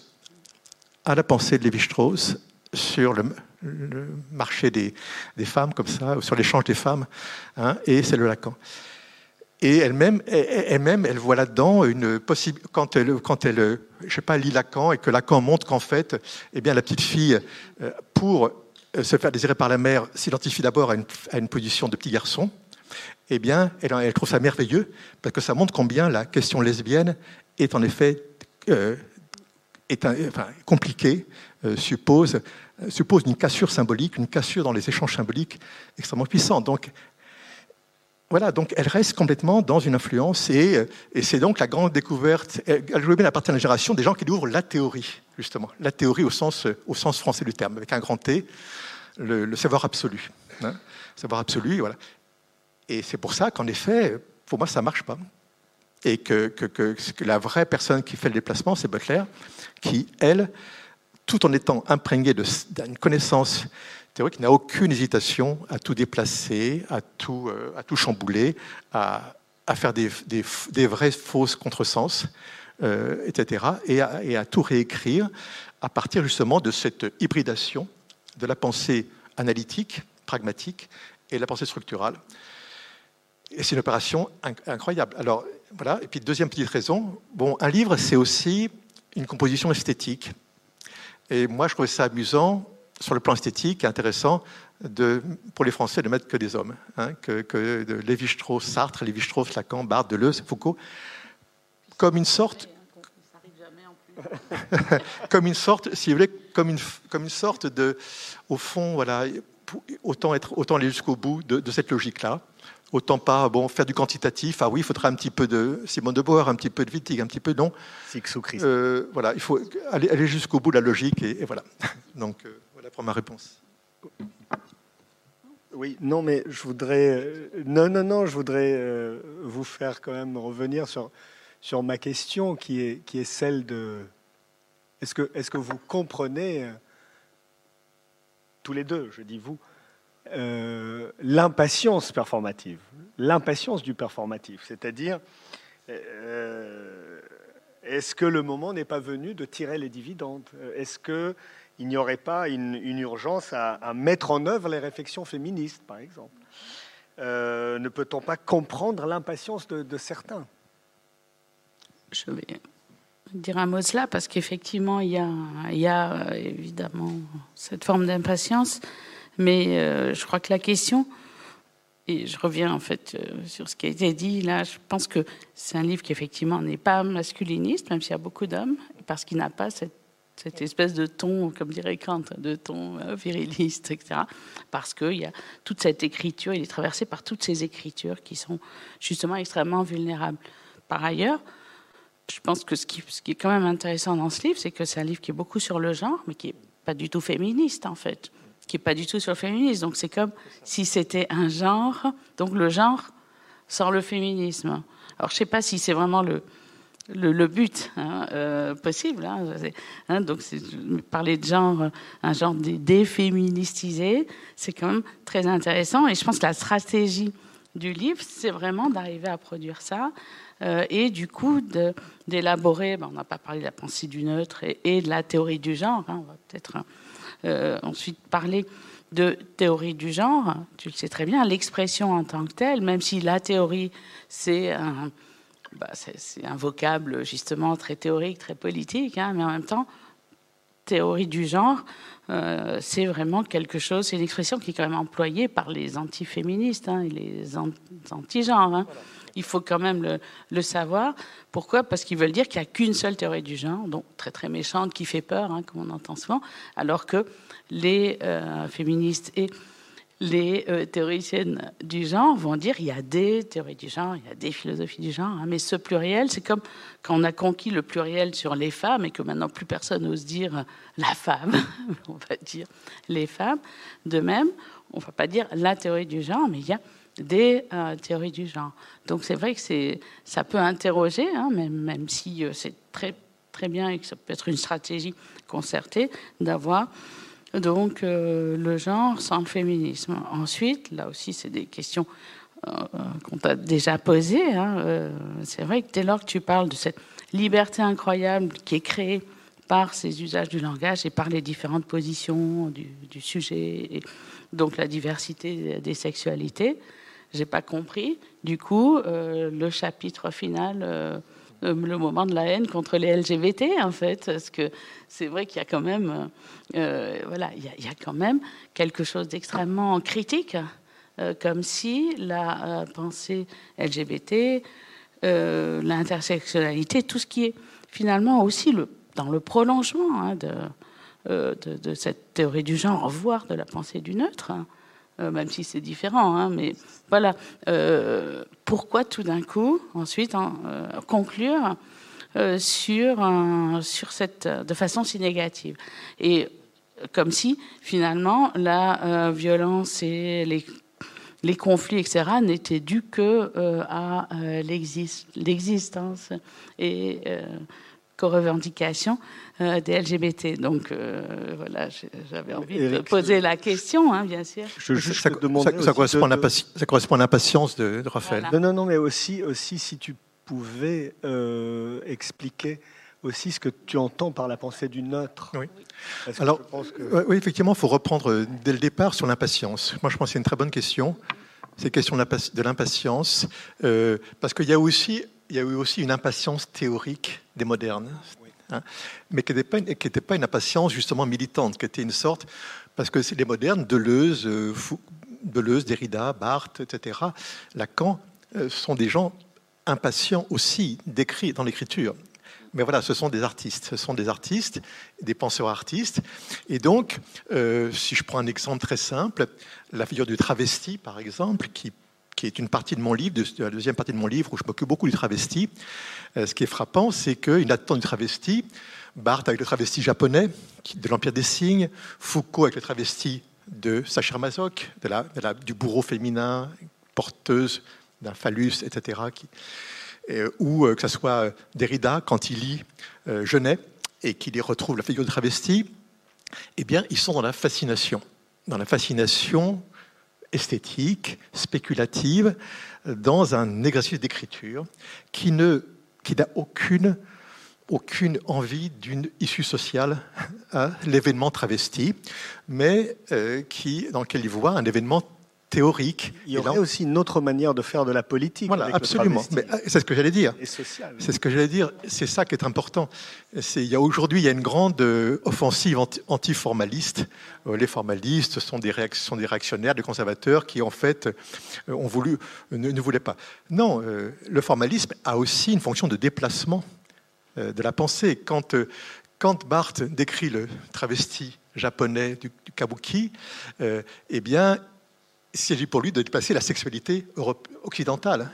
à la pensée de Lévi-Strauss sur le, le marché des, femmes comme ça, sur l'échange des femmes, hein, et c'est le Lacan. Et elle-même, elle-même, elle voit là-dedans une possible quand elle, quand elle, je sais pas, lit Lacan et que Lacan montre qu'en fait, eh bien, la petite fille, euh, pour euh, se faire désirer par la mère, s'identifie d'abord à une, position de petit garçon. Eh bien, elle, elle, trouve ça merveilleux parce que ça montre combien la question lesbienne est en effet euh, est enfin, compliquée, suppose suppose une cassure symbolique, une cassure dans les échanges symboliques extrêmement puissante. Donc, voilà, donc elle reste complètement dans une influence et, et c'est donc la grande découverte. Elle jouait bien à la génération des gens qui découvrent la théorie, justement. La théorie au sens, au sens français du terme, avec un grand T, le, savoir absolu. Hein, savoir absolu, voilà. Et c'est pour ça qu'en effet, pour moi, ça ne marche pas. Et que, la vraie personne qui fait le déplacement, c'est Butler, qui, elle, tout en étant imprégnée d'une connaissance théorique, n'a aucune hésitation à tout déplacer, à tout, euh, chambouler, à, faire des, des, vrais fausses contresens, euh, etc., et à, et à, tout réécrire à partir justement de cette hybridation de la pensée analytique, pragmatique, et la pensée structurale. Et c'est une opération incroyable. Alors, voilà. Et puis, deuxième petite raison, bon, un livre, c'est aussi une composition esthétique. Et moi, je trouvais ça amusant sur le plan esthétique, intéressant pour les Français de mettre que des hommes, hein, que, Lévi-Strauss, Sartre, Lévi-Strauss, Lacan, Barthes, Deleuze, Foucault, comme une sorte, *laughs* comme une sorte, si vous voulez, comme une, comme une sorte de, au fond, voilà, autant être, autant aller jusqu'au bout de, de cette logique-là. Autant pas bon, faire du quantitatif. Ah oui, il faudra un petit peu de Simone de Beauvoir, un petit peu de Wittig, un petit peu non. Euh, voilà, il faut aller, aller jusqu'au bout de la logique et, et voilà. *laughs* Donc. Euh, pour ma réponse. Oui, non, mais je voudrais, euh, non, non, non, je voudrais vous faire quand même revenir sur, sur ma question qui est, qui est celle de, est-ce que, est-ce que vous comprenez, tous les deux, je dis vous, euh, l'impatience performative, l'impatience du performatif, c'est-à-dire, euh, est-ce que le moment n'est pas venu de tirer les dividendes? Est-ce que il n'y aurait pas une, urgence à, mettre en œuvre les réflexions féministes, par exemple? Euh, Ne peut-on pas comprendre l'impatience de, certains? Je vais dire un mot de cela, parce qu'effectivement, il y a, évidemment cette forme d'impatience, mais euh, je crois que la question, et je reviens en fait euh, sur ce qui a été dit là, je pense que c'est un livre qui effectivement n'est pas masculiniste, même s'il y a beaucoup d'hommes, parce qu'il n'a pas cette espèce de ton, comme dirait Kant, de ton euh, viriliste, etc. Parce qu'il y a toute cette écriture, il est traversé par toutes ces écritures qui sont justement extrêmement vulnérables. Par ailleurs, je pense que ce qui est quand même intéressant dans ce livre, c'est que c'est un livre qui est beaucoup sur le genre, mais qui n'est pas du tout féministe, en fait. Qui n'est pas du tout sur le féminisme. Donc c'est comme si c'était un genre, donc le genre sans le féminisme. Alors je ne sais pas si c'est vraiment le, le, but hein, euh, possible. Hein, hein, donc, parler de genre, un genre déféministisé, c'est quand même très intéressant. Et je pense que la stratégie du livre, c'est vraiment d'arriver à produire ça euh, et du coup d'élaborer. Ben, on n'a pas parlé de la pensée du neutre et, de la théorie du genre. On va peut-être euh, ensuite parler de théorie du genre. Tu le sais très bien, l'expression en tant que telle, même si la théorie, c'est un bah, vocable justement très théorique, très politique, hein, mais en même temps, théorie du genre, euh, c'est vraiment quelque chose, c'est une expression qui est quand même employée par les antiféministes hein, et les anti-genres. Hein. Il faut quand même le, savoir. Pourquoi? Parce qu'ils veulent dire qu'il n'y a qu'une seule théorie du genre, donc très très méchante, qui fait peur, hein, comme on entend souvent, alors que les euh, féministes et les euh, théoriciennes du genre vont dire il y a des théories du genre, il y a des philosophies du genre, hein, mais ce pluriel, c'est comme quand on a conquis le pluriel sur les femmes et que maintenant plus personne n'ose dire la femme, *laughs* on va dire les femmes. De même, on ne va pas dire la théorie du genre, mais il y a des euh, théories du genre. Donc c'est vrai que c'est, ça peut interroger, hein, même, même si euh, c'est très, très bien et que ça peut être une stratégie concertée d'avoir donc euh, le genre sans le féminisme. Ensuite, là aussi, c'est des questions qu'on t'a déjà posées. Hein, c'est vrai que dès lors que tu parles de cette liberté incroyable qui est créée par ces usages du langage et par les différentes positions du, sujet, et donc la diversité des sexualités, j'ai pas compris. Du coup, euh, le chapitre final euh, euh, le moment de la haine contre les LGBT, en fait, parce que c'est vrai qu'il y a quand même, voilà, il y, a, quand même quelque chose d'extrêmement critique, comme si la pensée LGBT, l'intersectionnalité, tout ce qui est finalement aussi le, dans le prolongement hein, de, de, de, cette théorie du genre, voire de la pensée du neutre, hein, même si c'est différent. Hein, mais voilà, pourquoi tout d'un coup, ensuite, conclure sur, sur cette, de façon si négative? Et comme si, finalement, la violence et les les conflits, etc., n'étaient dus que euh, euh, l'existence et euh, qu'aux revendications des LGBT. Donc voilà, j'avais envie de poser la question, hein, bien sûr. Je, ça, correspond à l'impatience de, Raphaël. Non, non, non, mais aussi, aussi si tu pouvais expliquer aussi ce que tu entends par la pensée du neutre. Oui. Alors, oui, effectivement, il faut reprendre euh, dès le départ sur l'impatience. Moi, je pense que c'est une très bonne question. C'est question de l'impatience, euh, parce qu'il y a aussi, il y a eu aussi une impatience théorique des modernes, hein, mais qui n'était pas, une impatience justement militante, qui était une sorte, parce que les modernes, Deleuze, euh, Deleuze, Derrida, Barthes, etc., Lacan, sont des gens impatients aussi d'écrire dans l'écriture. Mais voilà, ce sont des artistes, ce sont des artistes, des penseurs artistes. Et donc, euh, si je prends un exemple très simple, la figure du travesti, par exemple, qui, qui est une partie de mon livre, de, la deuxième partie de mon livre, où je m'occupe beaucoup du travesti, euh, ce qui est frappant, c'est qu'il attend du travesti, Barthes avec le travesti japonais de l'Empire des Signes, Foucault avec le travesti de Sacher Masoch, de la, du bourreau féminin, porteuse d'un phallus, etc., euh, ou euh, que ce soit Derrida, quand il lit Genet et qu'il y retrouve la figure de travesti, eh bien, ils sont dans la fascination, dans la fascination esthétique, spéculative, dans un exercice d'écriture qui n'a qui aucune, aucune envie d'une issue sociale à l'événement travesti, mais qui, dans lequel il voit un événement théorique. Il y aurait aussi une autre manière de faire de la politique. Voilà, absolument. Mais euh, c'est ce que j'allais dire. C'est ce que j'allais dire. C'est ça qui est important. il y a aujourd'hui, il y a une grande euh, offensive anti-formaliste. Euh, les formalistes sont des, sont des réactionnaires, des conservateurs qui, en fait, ont voulu, ne, voulaient pas. Non, le formalisme a aussi une fonction de déplacement de la pensée. Quand, quand Barthes décrit le travesti japonais du, kabuki, eh bien, il s'agit pour lui de dépasser la sexualité occidentale.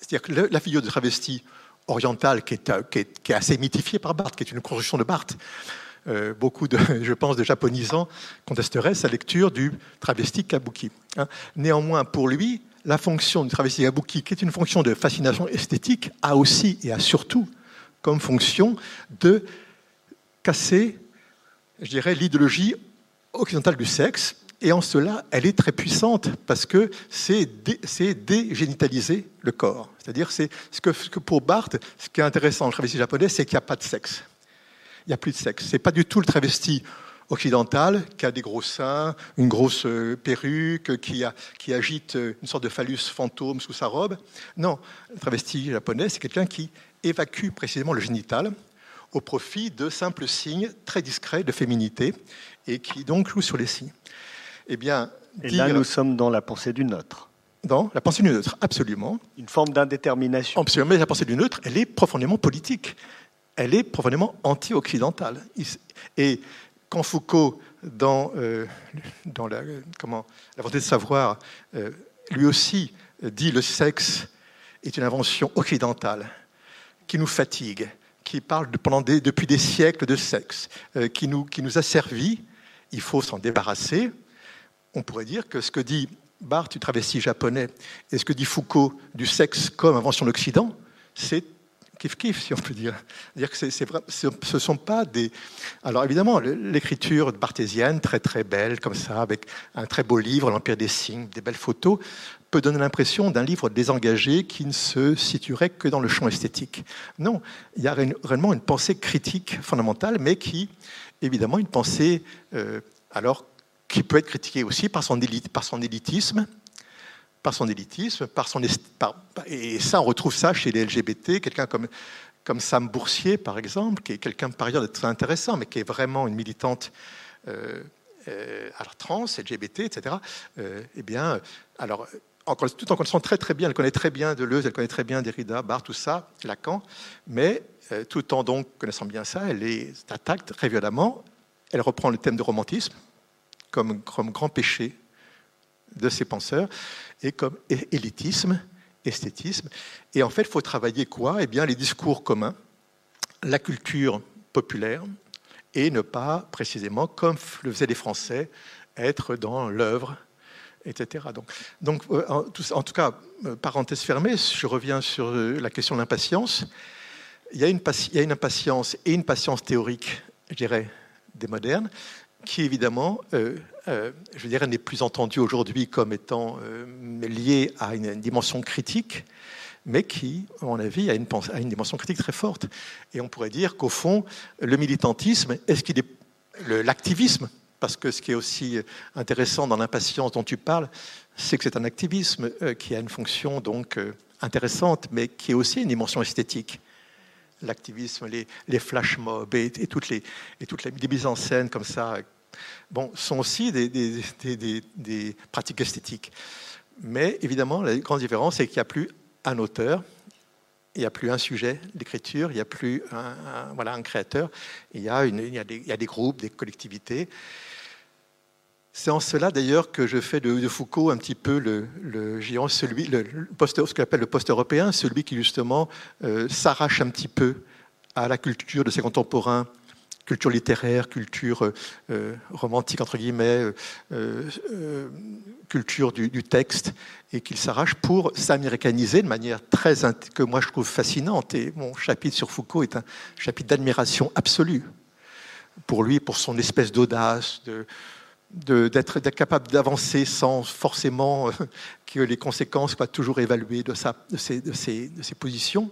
C'est-à-dire que la figure de travesti orientale, qui est, assez mythifiée par Barthes, qui est une construction de Barthes, euh, beaucoup, de, *laughs* je pense, de japonisants contesteraient sa lecture du travesti kabuki. Hein. Néanmoins, pour lui, la fonction du travesti kabuki, qui est une fonction de fascination esthétique, a aussi et a surtout comme fonction de casser, je dirais, l'idéologie occidentale du sexe et en cela, elle est très puissante parce que c'est dégénitaliser le corps. C'est-à-dire, c'est ce que, pour Barthes, ce qui est intéressant dans le travesti japonais, c'est qu'il n'y a pas de sexe. Il n'y a plus de sexe. C'est pas du tout le travesti occidental qui a des gros seins, une grosse euh, perruque, qui, a, qui agite euh, une sorte de phallus fantôme sous sa robe. Non, le travesti japonais, c'est quelqu'un qui évacue précisément le génital au profit de simples signes très discrets de féminité et qui donc joue sur les signes. Eh bien, Et là, nous sommes dans la pensée du neutre. Dans la pensée du neutre, absolument. Une forme d'indétermination. Absolument, mais la pensée du neutre, elle est profondément politique. Elle est profondément anti-occidentale. Et quand Foucault, dans, euh, dans la, comment, la volonté de savoir, euh, lui aussi dit le sexe est une invention occidentale qui nous fatigue, qui parle de, pendant depuis des siècles de sexe, euh, qui, nous, qui nous a servi, il faut s'en débarrasser, on pourrait dire que ce que dit Barthes du travesti japonais et ce que dit Foucault du sexe comme invention de l'Occident, c'est kiff-kiff, si on peut dire. dire que vrai, ce sont pas des. Alors évidemment, l'écriture barthésienne, très très belle, comme ça, avec un très beau livre, L'Empire des signes, des belles photos, peut donner l'impression d'un livre désengagé qui ne se situerait que dans le champ esthétique. Non, il y a réellement une pensée critique fondamentale, mais qui, évidemment, une pensée euh, alors qui peut être critiqué aussi par son, élitisme, par son élitisme, par son et ça on retrouve ça chez les LGBT, quelqu'un comme comme Sam Boursier par exemple, qui est quelqu'un par ailleurs très intéressant, mais qui est vraiment une militante euh, euh, trans, LGBT, etc. Euh, eh bien, alors tout en connaissant très très bien, elle connaît très bien Deleuze, elle connaît très bien Derrida, Barthes, tout ça, Lacan, mais tout en donc connaissant bien ça, elle les attaque très violemment. Elle reprend le thème du romantisme, comme, grand péché de ces penseurs, et comme élitisme, esthétisme. Et en fait, il faut travailler quoi? Eh bien, les discours communs, la culture populaire, et ne pas, précisément, comme le faisaient les Français, être dans l'œuvre, etc. Donc, euh, en, tout cas, euh, parenthèse fermée, je reviens sur euh, la question de l'impatience. Il, il y a une impatience et une patience théorique, je dirais, des modernes, qui évidemment, euh, euh, je dirais, n'est plus entendu aujourd'hui comme étant euh, lié à une, dimension critique, mais qui, à mon avis, a une, dimension critique très forte. Et on pourrait dire qu'au fond, le militantisme, est-ce qu'il est, l'activisme, parce que ce qui est aussi intéressant dans l'impatience dont tu parles, c'est que c'est un activisme qui a une fonction donc intéressante, mais qui est aussi une dimension esthétique l'activisme, les, flash mobs et, toutes les, et toutes mises en scène comme ça, bon, sont aussi des, pratiques esthétiques. Mais évidemment, la grande différence, c'est qu'il n'y a plus un auteur, il n'y a plus un sujet d'écriture, il n'y a plus un, créateur, il y a des groupes, des collectivités. C'est en cela d'ailleurs que je fais de, Foucault un petit peu le, le géant, celui, le, post, ce qu'on appelle le post-européen, celui qui justement euh, s'arrache un petit peu à la culture de ses contemporains, culture littéraire, culture euh, romantique entre guillemets, euh, culture du, texte, et qu'il s'arrache pour s'américaniser de manière très que moi je trouve fascinante. Et mon chapitre sur Foucault est un chapitre d'admiration absolue pour lui, pour son espèce d'audace, de d'être capable d'avancer sans forcément euh, que les conséquences soient toujours évaluées de, sa, de, ses, de, de, positions.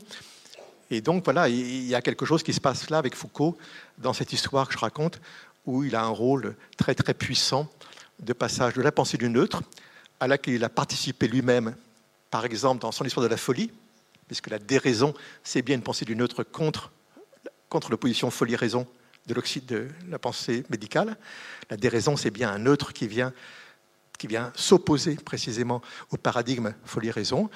Et donc voilà, il y a quelque chose qui se passe là avec Foucault dans cette histoire que je raconte, où il a un rôle très très puissant de passage de la pensée du neutre à laquelle il a participé lui-même, par exemple dans son histoire de la folie, puisque la déraison, c'est bien une pensée du neutre contre, contre l'opposition folie-raison de l'oxyde de la pensée médicale. La déraison, c'est bien un neutre qui vient, qui vient s'opposer précisément au paradigme folie-raison.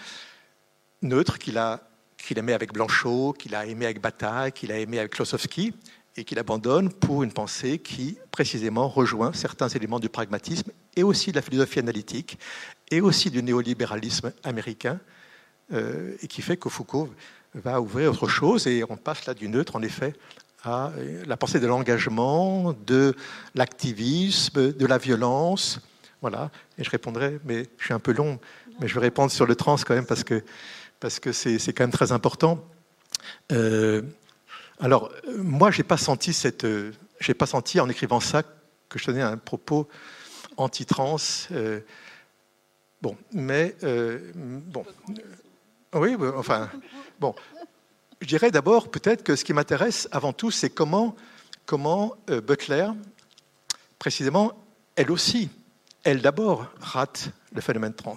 Neutre qu'il a, qu'il aimait avec Blanchot, qu'il a aimé avec Bataille, qu'il a aimé avec Klosowski, et qu'il abandonne pour une pensée qui, précisément, rejoint certains éléments du pragmatisme et aussi de la philosophie analytique et aussi du néolibéralisme américain, euh, et qui fait que Foucault va ouvrir autre chose, et on passe là du neutre, en effet, à la pensée de l'engagement, de l'activisme, de la violence. Voilà, et je répondrai, mais je suis un peu long, mais je vais répondre sur le trans quand même parce que parce que c'est quand même très important. Euh, alors, moi, j'ai pas senti j'ai pas senti en écrivant ça que je tenais un propos anti-trans. Euh, bon, mais euh, bon, oui, enfin, bon, je dirais d'abord peut-être que ce qui m'intéresse avant tout, c'est comment, euh, Butler, précisément, elle aussi, elle d'abord rate le phénomène trans.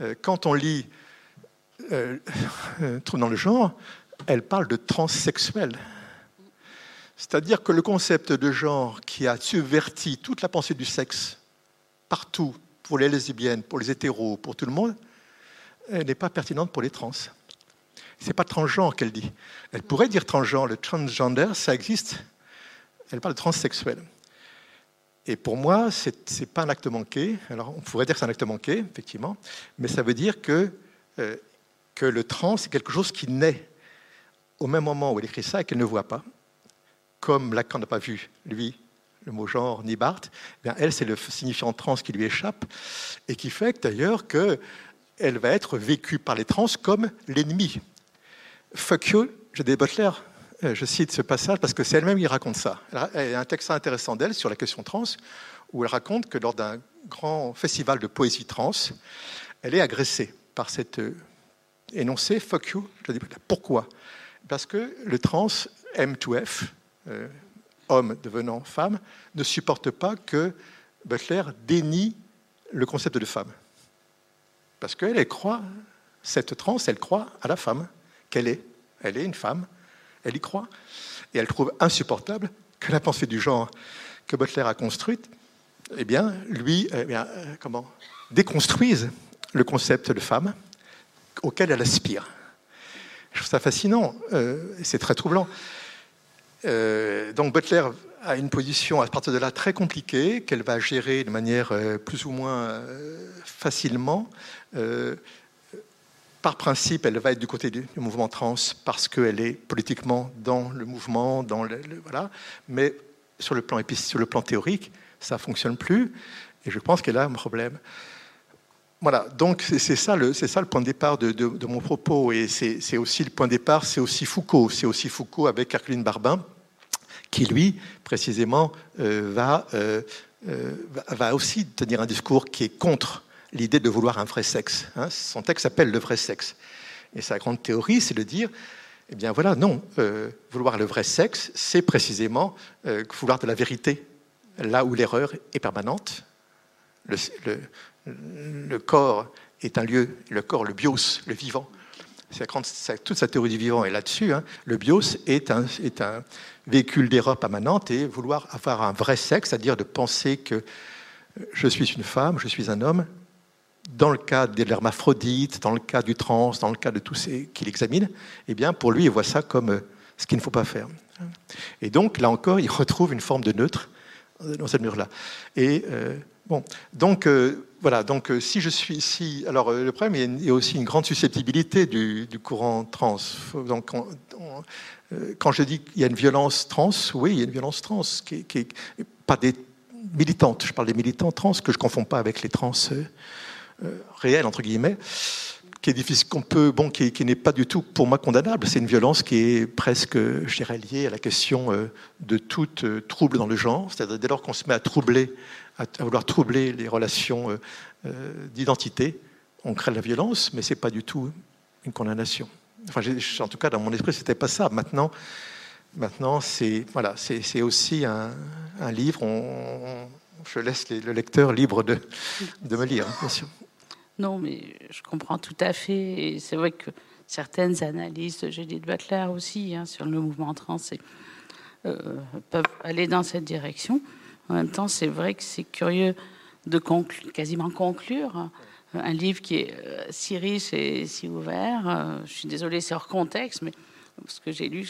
Euh, quand on lit euh, dans le genre, elle parle de transsexuel. C'est-à-dire que le concept de genre qui a subverti toute la pensée du sexe partout, pour les lesbiennes, pour les hétéros, pour tout le monde, n'est pas pertinente pour les trans n'est pas transgenre qu'elle dit. Elle pourrait dire transgenre. Le transgender, ça existe. Elle parle de transsexuel. Et pour moi, ce n'est pas un acte manqué. Alors, on pourrait dire que c'est un acte manqué, effectivement, mais ça veut dire que, euh, que le trans, c'est quelque chose qui naît au même moment où elle écrit ça et qu'elle ne voit pas. Comme Lacan n'a pas vu, lui, le mot genre, ni Barthes, eh bien elle, c'est le signifiant trans qui lui échappe et qui fait d'ailleurs qu'elle va être vécue par les trans comme l'ennemi. Fuck you, des Butler, je cite ce passage parce que c'est elle-même qui raconte ça. Elle a un texte intéressant d'elle sur la question trans, où elle raconte que lors d'un grand festival de poésie trans, elle est agressée par cet euh, énoncé Fuck you, des Butler. Pourquoi? Parce que le trans M2F, euh, homme devenant femme, ne supporte pas que Butler dénie le concept de femme. Parce qu'elle croit, cette trans, elle croit à la femme qu'elle est. Elle est une femme, elle y croit, et elle trouve insupportable que la pensée du genre que Butler a construite, eh bien, lui, eh euh, comment, déconstruise le concept de femme auquel elle aspire. Je trouve ça fascinant, euh, c'est très troublant. Euh, donc Butler a une position à partir de là très compliquée, qu'elle va gérer de manière plus ou moins facilement. Par principe, elle va être du côté du, mouvement trans parce qu'elle est politiquement dans le mouvement, dans le, voilà. Mais sur le plan sur le plan théorique, ça fonctionne plus. Et je pense qu'elle a un problème. Voilà, donc c'est ça, le, ça le point de départ de, de, mon propos, et c'est aussi le point de départ, c'est aussi Foucault, c'est aussi Foucault avec Herculine Barbin, qui lui, précisément, euh, va, euh, euh, va aussi tenir un discours qui est contre l'idée de vouloir un vrai sexe. Hein. Son texte s'appelle Le vrai sexe. Et sa grande théorie, c'est de dire, eh bien voilà, non, vouloir le vrai sexe, c'est précisément vouloir de la vérité, là où l'erreur est permanente. Le, corps est un lieu, le corps, le bios, le vivant, toute sa théorie du vivant est là-dessus. Hein. Le bios est un, est un véhicule d'erreur permanente et vouloir avoir un vrai sexe, c'est-à-dire de penser que je suis une femme, je suis un homme, dans le cas de l'hermaphrodite, dans le cas du trans, dans le cas de tous ces qu'il examine, eh bien, pour lui, il voit ça comme euh, ce qu'il ne faut pas faire. Et donc, là encore, il retrouve une forme de neutre dans cette mur-là. Et euh, bon, donc, euh, voilà, donc euh, si je suis ici, alors euh, le problème, il y a aussi une grande susceptibilité du, courant trans. Donc, euh, quand je dis qu'il y a une violence trans, oui, il y a une violence trans, qui, qui pas des militantes, je parle des militants trans, que je ne confonds pas avec les trans réels, entre guillemets, qui qu'on peut, bon, qui, n'est pas du tout pour moi condamnable. C'est une violence qui est presque, je liée à la question de tout trouble dans le genre. C'est-à-dire dès lors qu'on se met à troubler à, vouloir troubler les relations euh, euh, d'identité. On crée la violence, mais ce n'est pas du tout une condamnation. Enfin, en tout cas, dans mon esprit, ce n'était pas ça. Maintenant, maintenant c'est voilà, c'est aussi un, livre. je laisse le lecteur libre de, de me lire, bien sûr. Non, mais je comprends tout à fait. c'est vrai que certaines analyses Judith Butler aussi hein, sur le mouvement trans euh, peuvent aller dans cette direction. En même temps, c'est vrai que c'est curieux de quasiment conclure un livre qui est euh, si riche et si ouvert. Euh, je suis désolée, c'est hors contexte, mais ce que j'ai lu,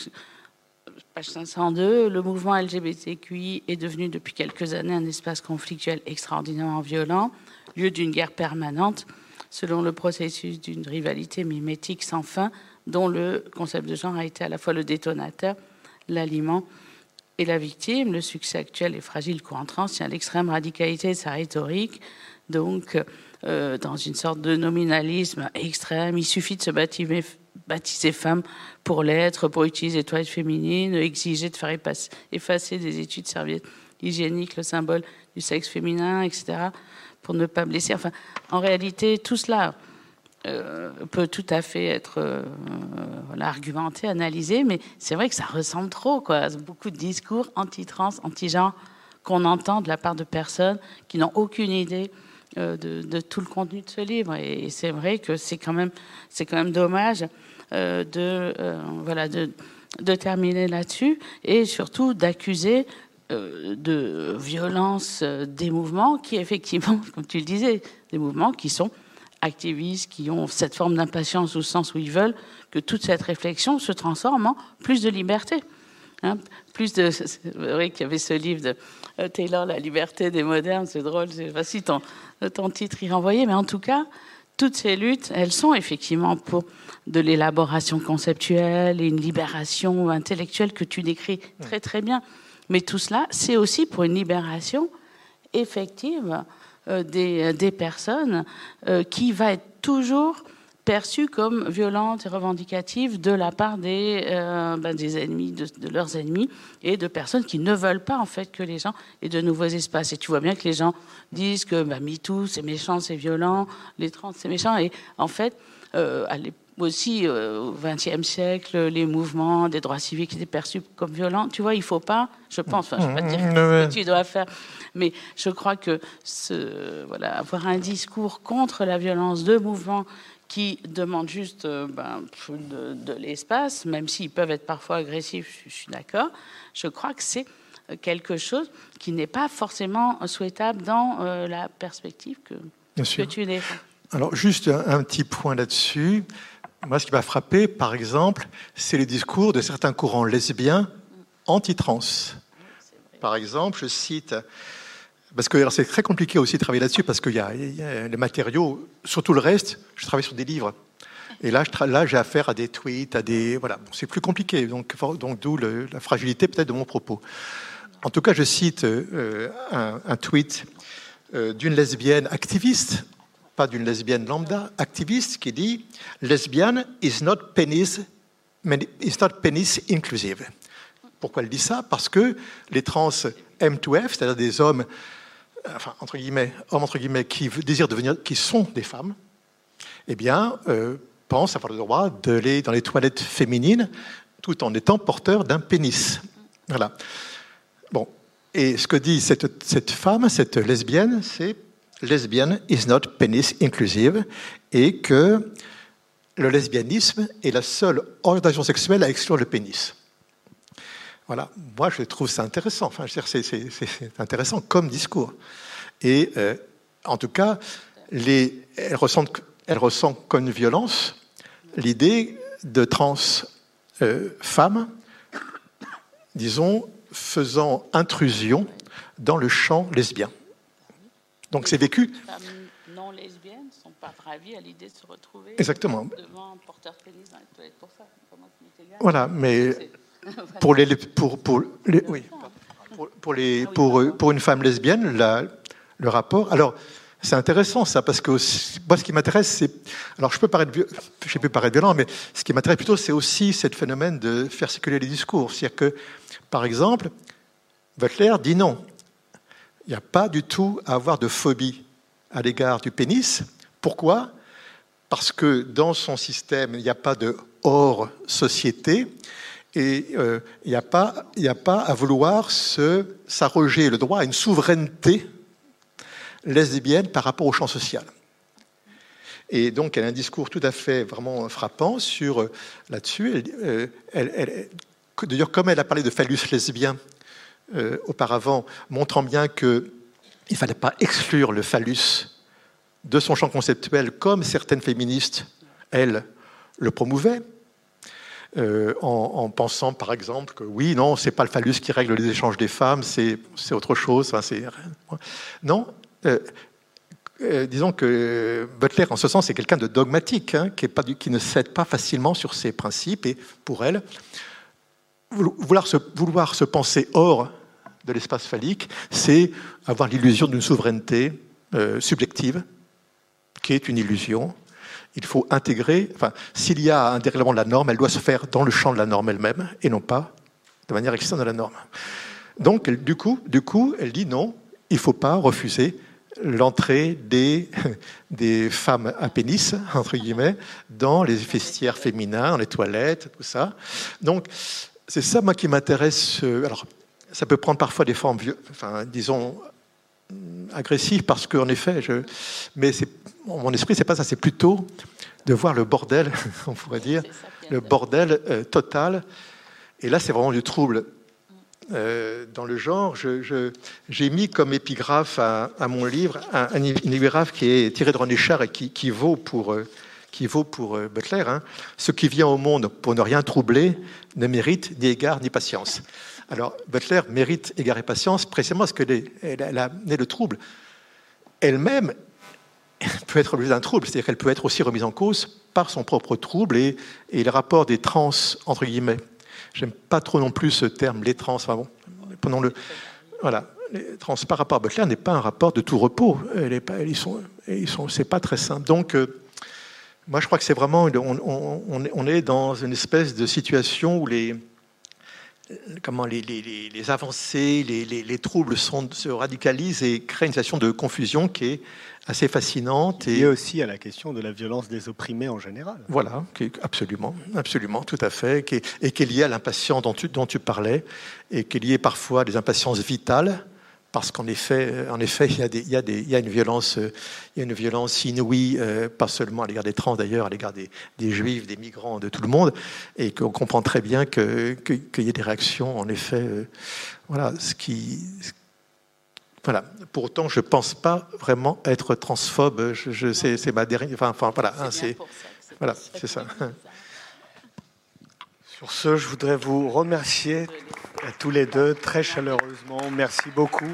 page 502, le mouvement LGBTQI est devenu depuis quelques années un espace conflictuel extraordinairement violent, lieu d'une guerre permanente, selon le processus d'une rivalité mimétique sans fin, dont le concept de genre a été à la fois le détonateur, l'aliment et la victime. Le succès actuel est fragile courant tient à l'extrême radicalité de sa rhétorique. Donc, euh, dans une sorte de nominalisme extrême, il suffit de se baptiser, baptiser femme pour l'être, pour utiliser toilettes féminines, exiger de faire effacer des études serviettes hygiéniques, le symbole du sexe féminin, etc., pour ne pas blesser. Enfin, en réalité, tout cela euh, peut tout à fait être euh, argumenté, analysé, mais c'est vrai que ça ressemble trop, quoi. Beaucoup de discours anti-trans, anti-genre qu'on entend de la part de personnes qui n'ont aucune idée euh, de, tout le contenu de ce livre. Et, c'est vrai que c'est quand même, quand même dommage de, voilà, de terminer là-dessus et surtout d'accuser de violence des mouvements qui, effectivement, *laughs* comme tu le disais, des mouvements qui sont activistes qui ont cette forme d'impatience au sens où ils veulent que toute cette réflexion se transforme en plus de liberté. Hein, plus de, *laughs* c'est vrai qu'il y avait ce livre de euh, Taylor, La liberté des modernes, c'est drôle, je sais pas si ton, ton titre y renvoyait, mais en tout cas, toutes ces luttes, elles sont effectivement pour de l'élaboration conceptuelle et une libération intellectuelle que tu décris très très bien. Mais tout cela, c'est aussi pour une libération effective euh, euh, des, personnes euh, qui va être toujours perçue comme violente et revendicative de la part des, ben, des ennemis, de, leurs ennemis, et de personnes qui ne veulent pas en fait que les gens aient de nouveaux espaces. Et tu vois bien que les gens disent que bah, MeToo c'est méchant, c'est violent, les trans c'est méchant, et en fait, aussi au XXe siècle, les mouvements des droits civiques étaient perçus comme violents. Tu vois, il faut pas, je pense, enfin, je ne vais pas dire mmh, ce que tu dois faire, mais je crois que ce, voilà, avoir un discours contre la violence de mouvements qui demandent juste euh, ben, de, l'espace, même s'ils peuvent être parfois agressifs, je, suis d'accord, je crois que c'est quelque chose qui n'est pas forcément souhaitable dans euh, la perspective que, que tu défends. Alors juste un, petit point là-dessus. Moi, ce qui m'a frappé, par exemple, c'est les discours de certains courants lesbiens anti-trans par exemple, je cite, parce que c'est très compliqué aussi de travailler là-dessus, parce qu'il y, a les matériaux, surtout le reste, je travaille sur des livres. Et là, j'ai affaire à des tweets, à des. Voilà, c'est plus compliqué, donc, donc d'où la fragilité peut-être de mon propos. En tout cas, je cite euh, un, tweet euh, d'une lesbienne activiste, d'une lesbienne lambda, activiste, qui dit Lesbian is not penis, is not penis inclusive. Pourquoi elle dit ça? Parce que les trans M2F, c'est-à-dire des hommes, enfin, entre guillemets, hommes entre guillemets, qui désirent devenir, qui sont des femmes, eh bien, euh, pensent avoir le droit d'aller dans les toilettes féminines tout en étant porteurs d'un pénis. Voilà. Bon. Et ce que dit cette femme, cette lesbienne, c'est lesbian is not penis inclusive et que le lesbianisme est la seule orientation sexuelle à exclure le pénis. Voilà, moi je trouve ça intéressant. Enfin, c'est intéressant comme discours. Et euh, en tout cas, elle, ressent, ressent comme une violence l'idée de trans euh, femmes, disons, faisant intrusion dans le champ lesbien. Donc c'est vécu. Les femmes non lesbiennes ne sont pas ravies à l'idée de se retrouver Exactement. devant un porteur de pénis dans les toilettes pour ça. Voilà, mais *laughs* pour les, pour, pour les, oui, pour, les, ah pour, pour une femme lesbienne, la, le rapport. Alors, c'est intéressant ça, parce que moi, ce qui m'intéresse, c'est. Alors, je peux paraître, je peux paraître violent, mais ce qui m'intéresse plutôt, c'est aussi ce phénomène de faire circuler les discours. C'est-à-dire que, par exemple, Butler dit non. Il n'y a pas du tout à avoir de phobie à l'égard du pénis. Pourquoi? Parce que dans son système, il n'y a pas de hors société et euh, il n'y a, pas, à vouloir s'arroger le droit à une souveraineté lesbienne par rapport au champ social. Et donc, elle a un discours tout à fait vraiment frappant sur euh, là-dessus. Elle, D'ailleurs, comme elle a parlé de phallus lesbien euh, auparavant, montrant bien qu'il ne fallait pas exclure le phallus de son champ conceptuel, comme certaines féministes, elles, le promouvaient, euh, en, pensant par exemple que oui, non, c'est pas le phallus qui règle les échanges des femmes, c'est autre chose. non, euh, disons que Butler, en ce sens, est quelqu'un de dogmatique, hein, qui, ne cède pas facilement sur ses principes, et pour elle, vouloir se, vouloir se penser hors de l'espace phallique, c'est avoir l'illusion d'une souveraineté subjective, qui est une illusion, il faut intégrer, enfin, s'il y a un dérèglement de la norme, elle doit se faire dans le champ de la norme elle-même et non pas de manière externe à la norme. Donc, du coup, du coup, elle dit non, il ne faut pas refuser l'entrée des, *laughs* des femmes à pénis, entre guillemets, dans les vestiaires féminins, dans les toilettes, tout ça. Donc, c'est ça, moi, qui m'intéresse. Euh, alors, ça peut prendre parfois des formes, enfin, disons, agressives, parce qu'en effet, je, mais mon esprit, c'est pas ça, c'est plutôt de voir le bordel, *laughs* on pourrait dire, le bordel euh, total. Et là, c'est vraiment du trouble. Euh, dans le genre, j'ai mis comme épigraphe à, mon livre un, épigraphe qui est tiré de René Char et qui, vaut pour, euh, qui vaut pour Butler. Hein. Ce qui vient au monde pour ne rien troubler ne mérite ni égard ni patience. Alors, Butler mérite égard patience précisément parce qu'elle a né le trouble. Elle-même *laughs* peut être l'objet d'un trouble, c'est-à-dire qu'elle peut être aussi remise en cause par son propre trouble et, et le rapport des trans, entre guillemets. J'aime pas trop non plus ce terme, les trans, enfin bon, prenons le. Voilà, les trans par rapport à Butler n'est pas un rapport de tout repos. Elle pas, ils sont, c'est pas très simple. Donc, euh, moi, je crois que c'est vraiment, on, est dans une espèce de situation où les, comment les, les, les avancées, les, troubles sont, se radicalisent et créent une situation de confusion qui est assez fascinante. Et aussi à la question de la violence des opprimés en général. Voilà, absolument, absolument, tout à fait, et qui est liée à l'impatience dont tu, dont tu parlais, et qui est liée parfois à des impatiences vitales, parce qu'en effet, en effet, il y, a des, il, y a des, il y a une violence, il y a une violence inouïe, euh, pas seulement à l'égard des trans d'ailleurs, à l'égard des, des, juifs, des migrants, de tout le monde, et qu'on comprend très bien qu'il que, y ait des réactions, en effet, euh, voilà, ce qui, voilà. Pour autant, je ne pense pas vraiment être transphobe. Je, je c'est ma dernière. Enfin, enfin voilà. Hein, c'est voilà, c'est ça. Sur ce, je voudrais vous remercier à tous les deux très chaleureusement. Merci beaucoup.